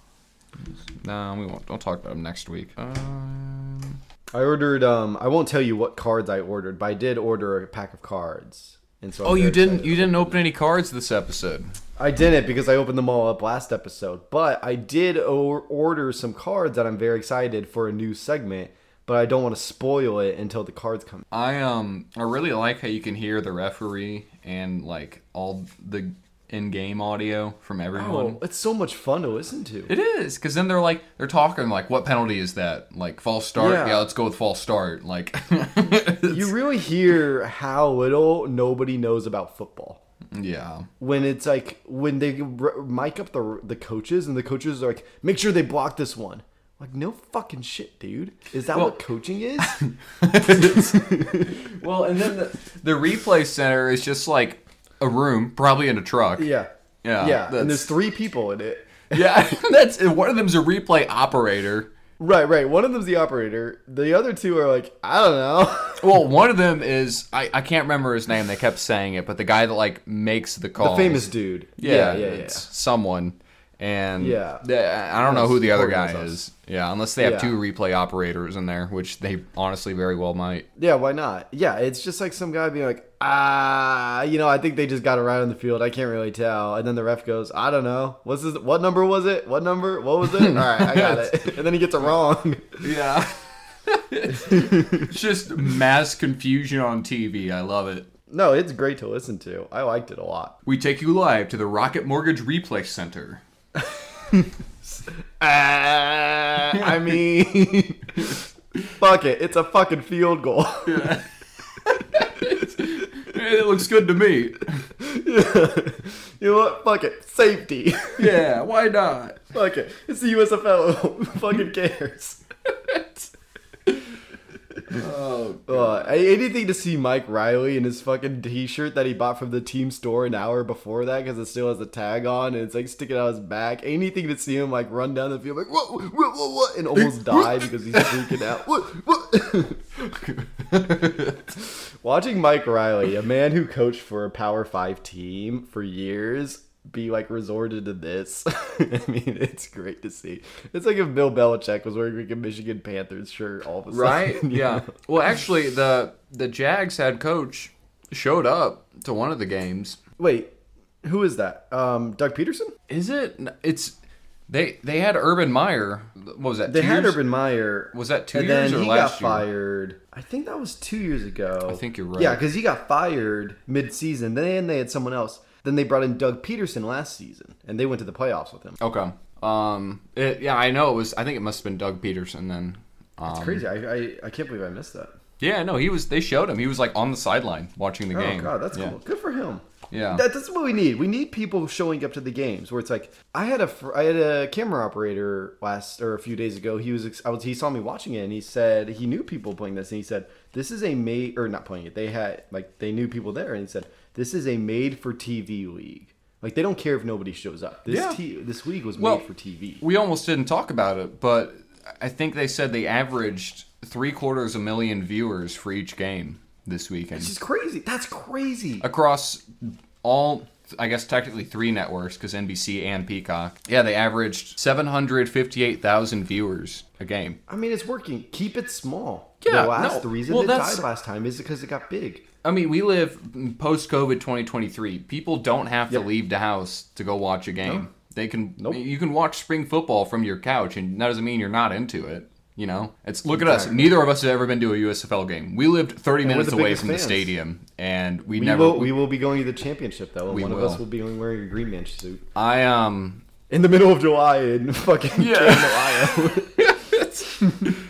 No, we won't. Don't talk about them next week. Um, I ordered, um, I won't tell you what cards I ordered, but I did order a pack of cards. And so I'm oh, you didn't. You didn't open any cards this episode. I didn't because I opened them all up last episode. But I did or- order some cards that I'm very excited for a new segment, but I don't want to spoil it until the cards come. I um, I really like how you can hear the referee and like all the in-game audio from everyone. Oh, it's so much fun to listen to. It is because then they're like they're talking like, what penalty is that? Like false start? Yeah. Yeah, let's go with false start. Like, [LAUGHS] you really hear how little nobody knows about football. yeah, when it's like when they r- mic up the the coaches and the coaches are like, make sure they block this one. Like no fucking shit, dude. Is that Well- what coaching is? [LAUGHS] [LAUGHS] Well, and then the, the replay center is just like a room, probably in a truck. yeah, Yeah, yeah. And there's three people in it. [LAUGHS] yeah. [LAUGHS] That's one of them's a replay operator. Right, right. One of them's the operator. The other two are like, I don't know. [LAUGHS] Well, one of them is I, I can't remember his name. They kept saying it, but the guy that like makes the call, the famous dude. Yeah, yeah, yeah. It's someone. And Yeah. yeah, I don't know who the other guy is. Yeah, unless they have Yeah. two replay operators in there, which they honestly very well might. Yeah, why not? Yeah, it's just like some guy being like, ah, you know, I think they just got it right on the field. I can't really tell. And then the ref goes, I don't know. What's this? What number was it? What number? What was it? [LAUGHS] All right, I got it. And then he gets it wrong. Yeah. it's [LAUGHS] just mass confusion on TV. I love it. No, it's great to listen to. I liked it a lot. We take you live to the Rocket Mortgage Replay Center. Ah, I [LAUGHS] mean, fuck it. It's a fucking field goal. it looks good to me. [LAUGHS] you know what? Fuck it. Safety. Yeah, why not? fuck it. It's the USFL. Who fucking cares? [LAUGHS] [LAUGHS] Oh, Uh, anything to see Mike Riley in his fucking t-shirt that he bought from the team store an hour before that because it still has the tag on and it's like sticking out his back. Anything to see him like run down the field like what what what, what and almost die because he's freaking out. What what? [LAUGHS] Watching Mike Riley, a man who coached for a Power Five team for years, be like resorted to this. [LAUGHS] I mean, it's great to see. It's like if Bill Belichick was wearing like a Michigan Panthers shirt all of a sudden. [LAUGHS] right? Yeah. know? Well, actually, the the Jags head coach showed up to one of the games. Wait, who is that? Um, Doug Pederson? Is it? It's they. They had Urban Meyer. What was that? They had years? Urban Meyer. Was that two and years then or he last got year? fired. I think that was two years ago. I think you're right. Yeah, because he got fired mid-season. Then they had someone else. Then they brought in Doug Pederson last season, and they went to the playoffs with him. Okay. Um. It, yeah, I know it was. I think it must have been Doug Pederson then. Um, It's crazy. I, I I can't believe I missed that. Yeah, no, he was. They showed him. He was like on the sideline watching the Oh game. Oh god, that's yeah. cool. Good for him. Yeah. That, that's what we need. We need people showing up to the games where it's like I had a I had a camera operator last or a few days ago. He was I was he saw me watching it and he said he knew people playing this and he said this is a made or not playing it. They had like they knew people there and he said this is a made for TV league. Like they don't care if nobody shows up. This Yeah. t- this league was Well, made for TV. We almost didn't talk about it, but I think they said they averaged three quarters a million viewers for each game this weekend This is crazy. That's crazy. across all. I guess technically three networks because NBC and Peacock. Yeah, they averaged seven hundred fifty-eight thousand viewers a game. I mean, it's working. Keep it small. Yeah, the, last, no. the reason Well, it died last time is because it got big. I mean, we live post COVID 2023. People don't have to leave the house to go watch a game. No. They can. Nope. You can watch spring football from your couch, and that doesn't mean you're not into it. You know, it's look at us. Neither of us have ever been to a USFL game. We lived 30 we're minutes away from the stadium, and we, We never. will. We will be going to the championship though, and We one of us will be wearing a green man suit I um. in the middle of July in [LAUGHS] fucking Yeah. Ohio. [LAUGHS] [LAUGHS]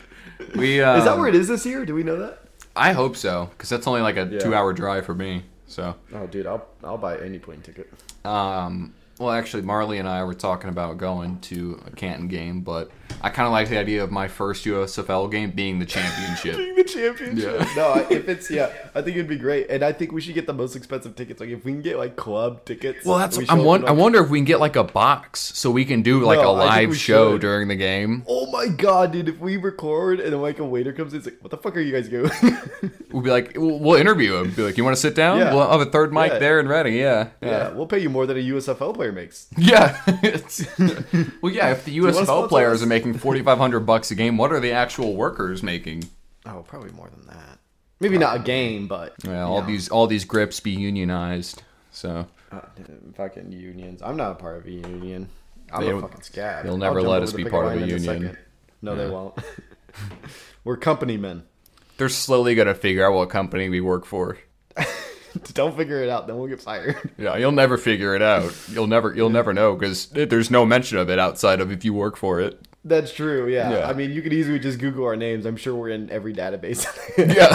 We um, is that where it is this year? Do we know that? I hope so, because that's only like a Yeah. two-hour drive for me. So Oh, dude, I'll I'll buy any plane ticket. um. Well, actually, Marley and I were talking about going to a Canton game, but I kind of like the idea of my first USFL game being the championship. [LAUGHS] being the championship. Yeah. No, if it's yeah, I think it'd be great, and I think we should get the most expensive tickets. Like if we can get like club tickets. Well, that's we I'm show won- up I wonder if we can get like a box so we can do like No, a I think live show should. during the game. Oh my god, dude! If we record and then like a waiter comes in, it's like, what the fuck are you guys doing? [LAUGHS] We'll be like, we'll, we'll interview him. Be like, you want to sit down? Yeah. We'll have a third mic Yeah. there and ready. Yeah, yeah, we'll pay you more than a USFL player makes. [LAUGHS] Yeah. Well, yeah. If the USFL players us? are making forty five hundred bucks a game, what are the actual workers making? Oh, probably more than that. Maybe not a game, but Yeah, all these all these grips be unionized. So uh, fucking unions. I'm not a part of a union. I'm They- a fucking scab. they'll never let us be part of a union. second. No, they won't. [LAUGHS] We're company men. they're slowly gonna figure out what company we work for. [LAUGHS] Don't figure it out, then we'll get fired. [LAUGHS] Yeah, you'll never figure it out. You'll never you'll never know because there's no mention of it outside of if you work for it. That's true. Yeah. Yeah. I mean, you could easily just Google our names. I'm sure we're in every database. [LAUGHS] Yeah.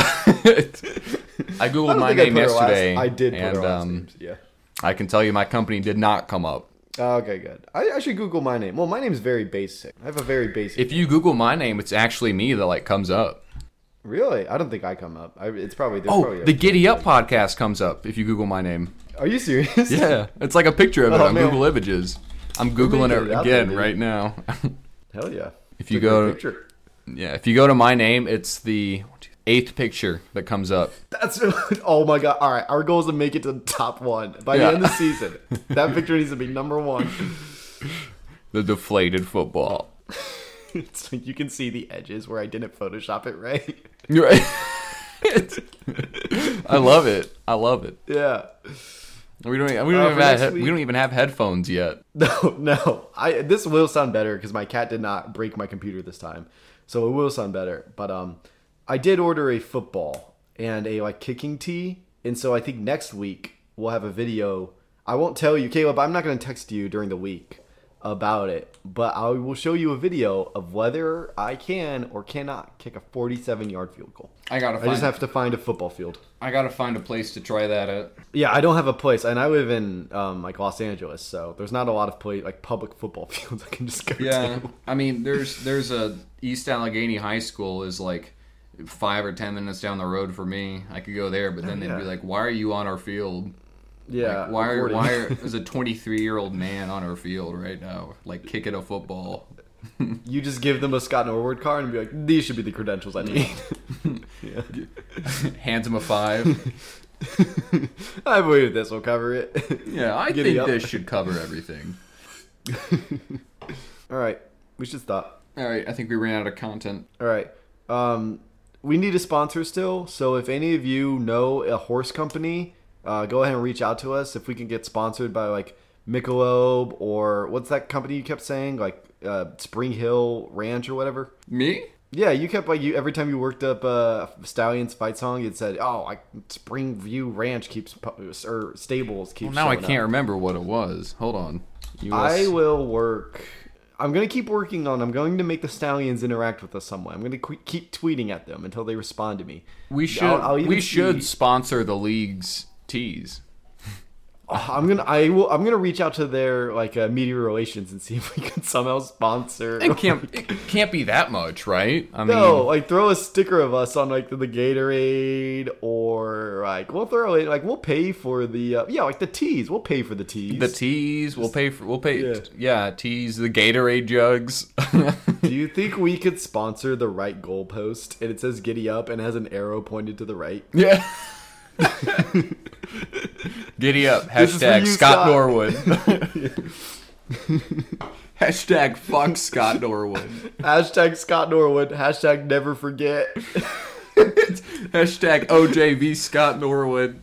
I I googled don't my I name put last- yesterday. I did and um, names. Yeah. I can tell you my company did not come up. Okay, good. I, I should Google my name. Well, my name's very basic. I have a very basic. If you Google my name, it's actually me that like comes up. really, I don't think I come up. I, it's probably. Oh, probably the Giddy Up podcast comes up if you Google my name. Are you serious? Yeah, it's like a picture of it Oh, on man. Google Images. I'm googling it it out there, again right now. [LAUGHS] Hell yeah. If you go- picture. yeah, if you go to my name, it's the eighth picture that comes up. That's [LAUGHS] oh my god! All right, our goal is to make it to the top one by Yeah. the end of the season. [LAUGHS] that picture needs to be number one. The deflated football. [LAUGHS] It's like you can see the edges where I didn't Photoshop it right. Right. I love it. I love it. Yeah. We don't. We don't Uh, even have. we don't even have headphones yet. [LAUGHS] No, no. I this will sound better because my cat did not break my computer this time, so it will sound better. But um, I did order a football and a like kicking tee, and so I think next week we'll have a video. I won't tell you, Caleb. I'm not going to text you during the week about it, but I will show you a video of whether I can or cannot kick a 47 yard field goal. I gotta. I just have to find a football field. I gotta find a place to try that at. Yeah, I don't have a place, and I live in um, like Los Angeles, so there's not a lot of play like public football [LAUGHS] fields I can just go Yeah, to. I mean, there's there's a East Allegheny High School is like five or ten minutes down the road for me. I could go there, but then they'd be like, "Why are you on our field? Yeah, Like, why are why [LAUGHS] are, is a 23 year old man on our field right now, like kicking a football?" [LAUGHS] you just give them a Scott Norwood card and be like, these should be the credentials I need. Yeah. [LAUGHS] Hands him a five. [LAUGHS] I believe this will cover it. Yeah, I Giddy think up. this should cover everything. [LAUGHS] All right, we should stop. All right, I think we ran out of content. All right, um, we need a sponsor still. So if any of you know a horse company, uh, go ahead and reach out to us. If we can get sponsored by like Michelob or what's that company you kept saying, like uh, Spring Hill Ranch or whatever. Me? Yeah, you kept like you every time you worked up uh, Stallions fight song, it said, "Oh, like Springview Ranch keeps or stables keeps." Well, now I can't up." remember what it was. Hold on. US I will work. I'm gonna keep working on. I'm going to make the Stallions interact with us some way. I'm gonna qu- keep tweeting at them until they respond to me. We should. I'll- I'll we should see- sponsor the league's teas. [SIGHS] I'm gonna. I will. I'm gonna reach out to their like uh, media relations and see if we can somehow sponsor. It can't. it can't be that much, right? I mean, No, like throw a sticker of us on like the, the Gatorade or like we'll throw it like we'll pay for the uh, yeah like the teas we'll pay for the teas. the teas. We'll pay for. We'll pay. Yeah. Yeah, teas. The Gatorade jugs. Do you think we could sponsor the right goalpost and it says "Giddy Up" and has an arrow pointed to the right? yeah. [LAUGHS] Giddy up. This is for Hashtag you, Scott Scott. Norwood. [LAUGHS] Hashtag fuck Scott Norwood. Hashtag Scott Norwood. Hashtag Never Forget. [LAUGHS] Hashtag OJV Scott Norwood.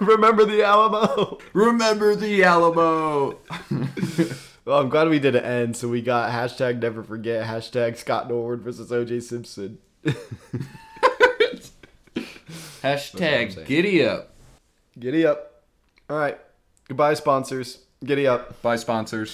Remember the Alamo. Remember the Alamo. Well, I'm glad we did an end, so we got hashtag Never Forget. Hashtag Scott Norwood versus OJ Simpson. Hashtag Giddy up. Giddy up. All right. Goodbye, sponsors. Giddy up. Bye, sponsors.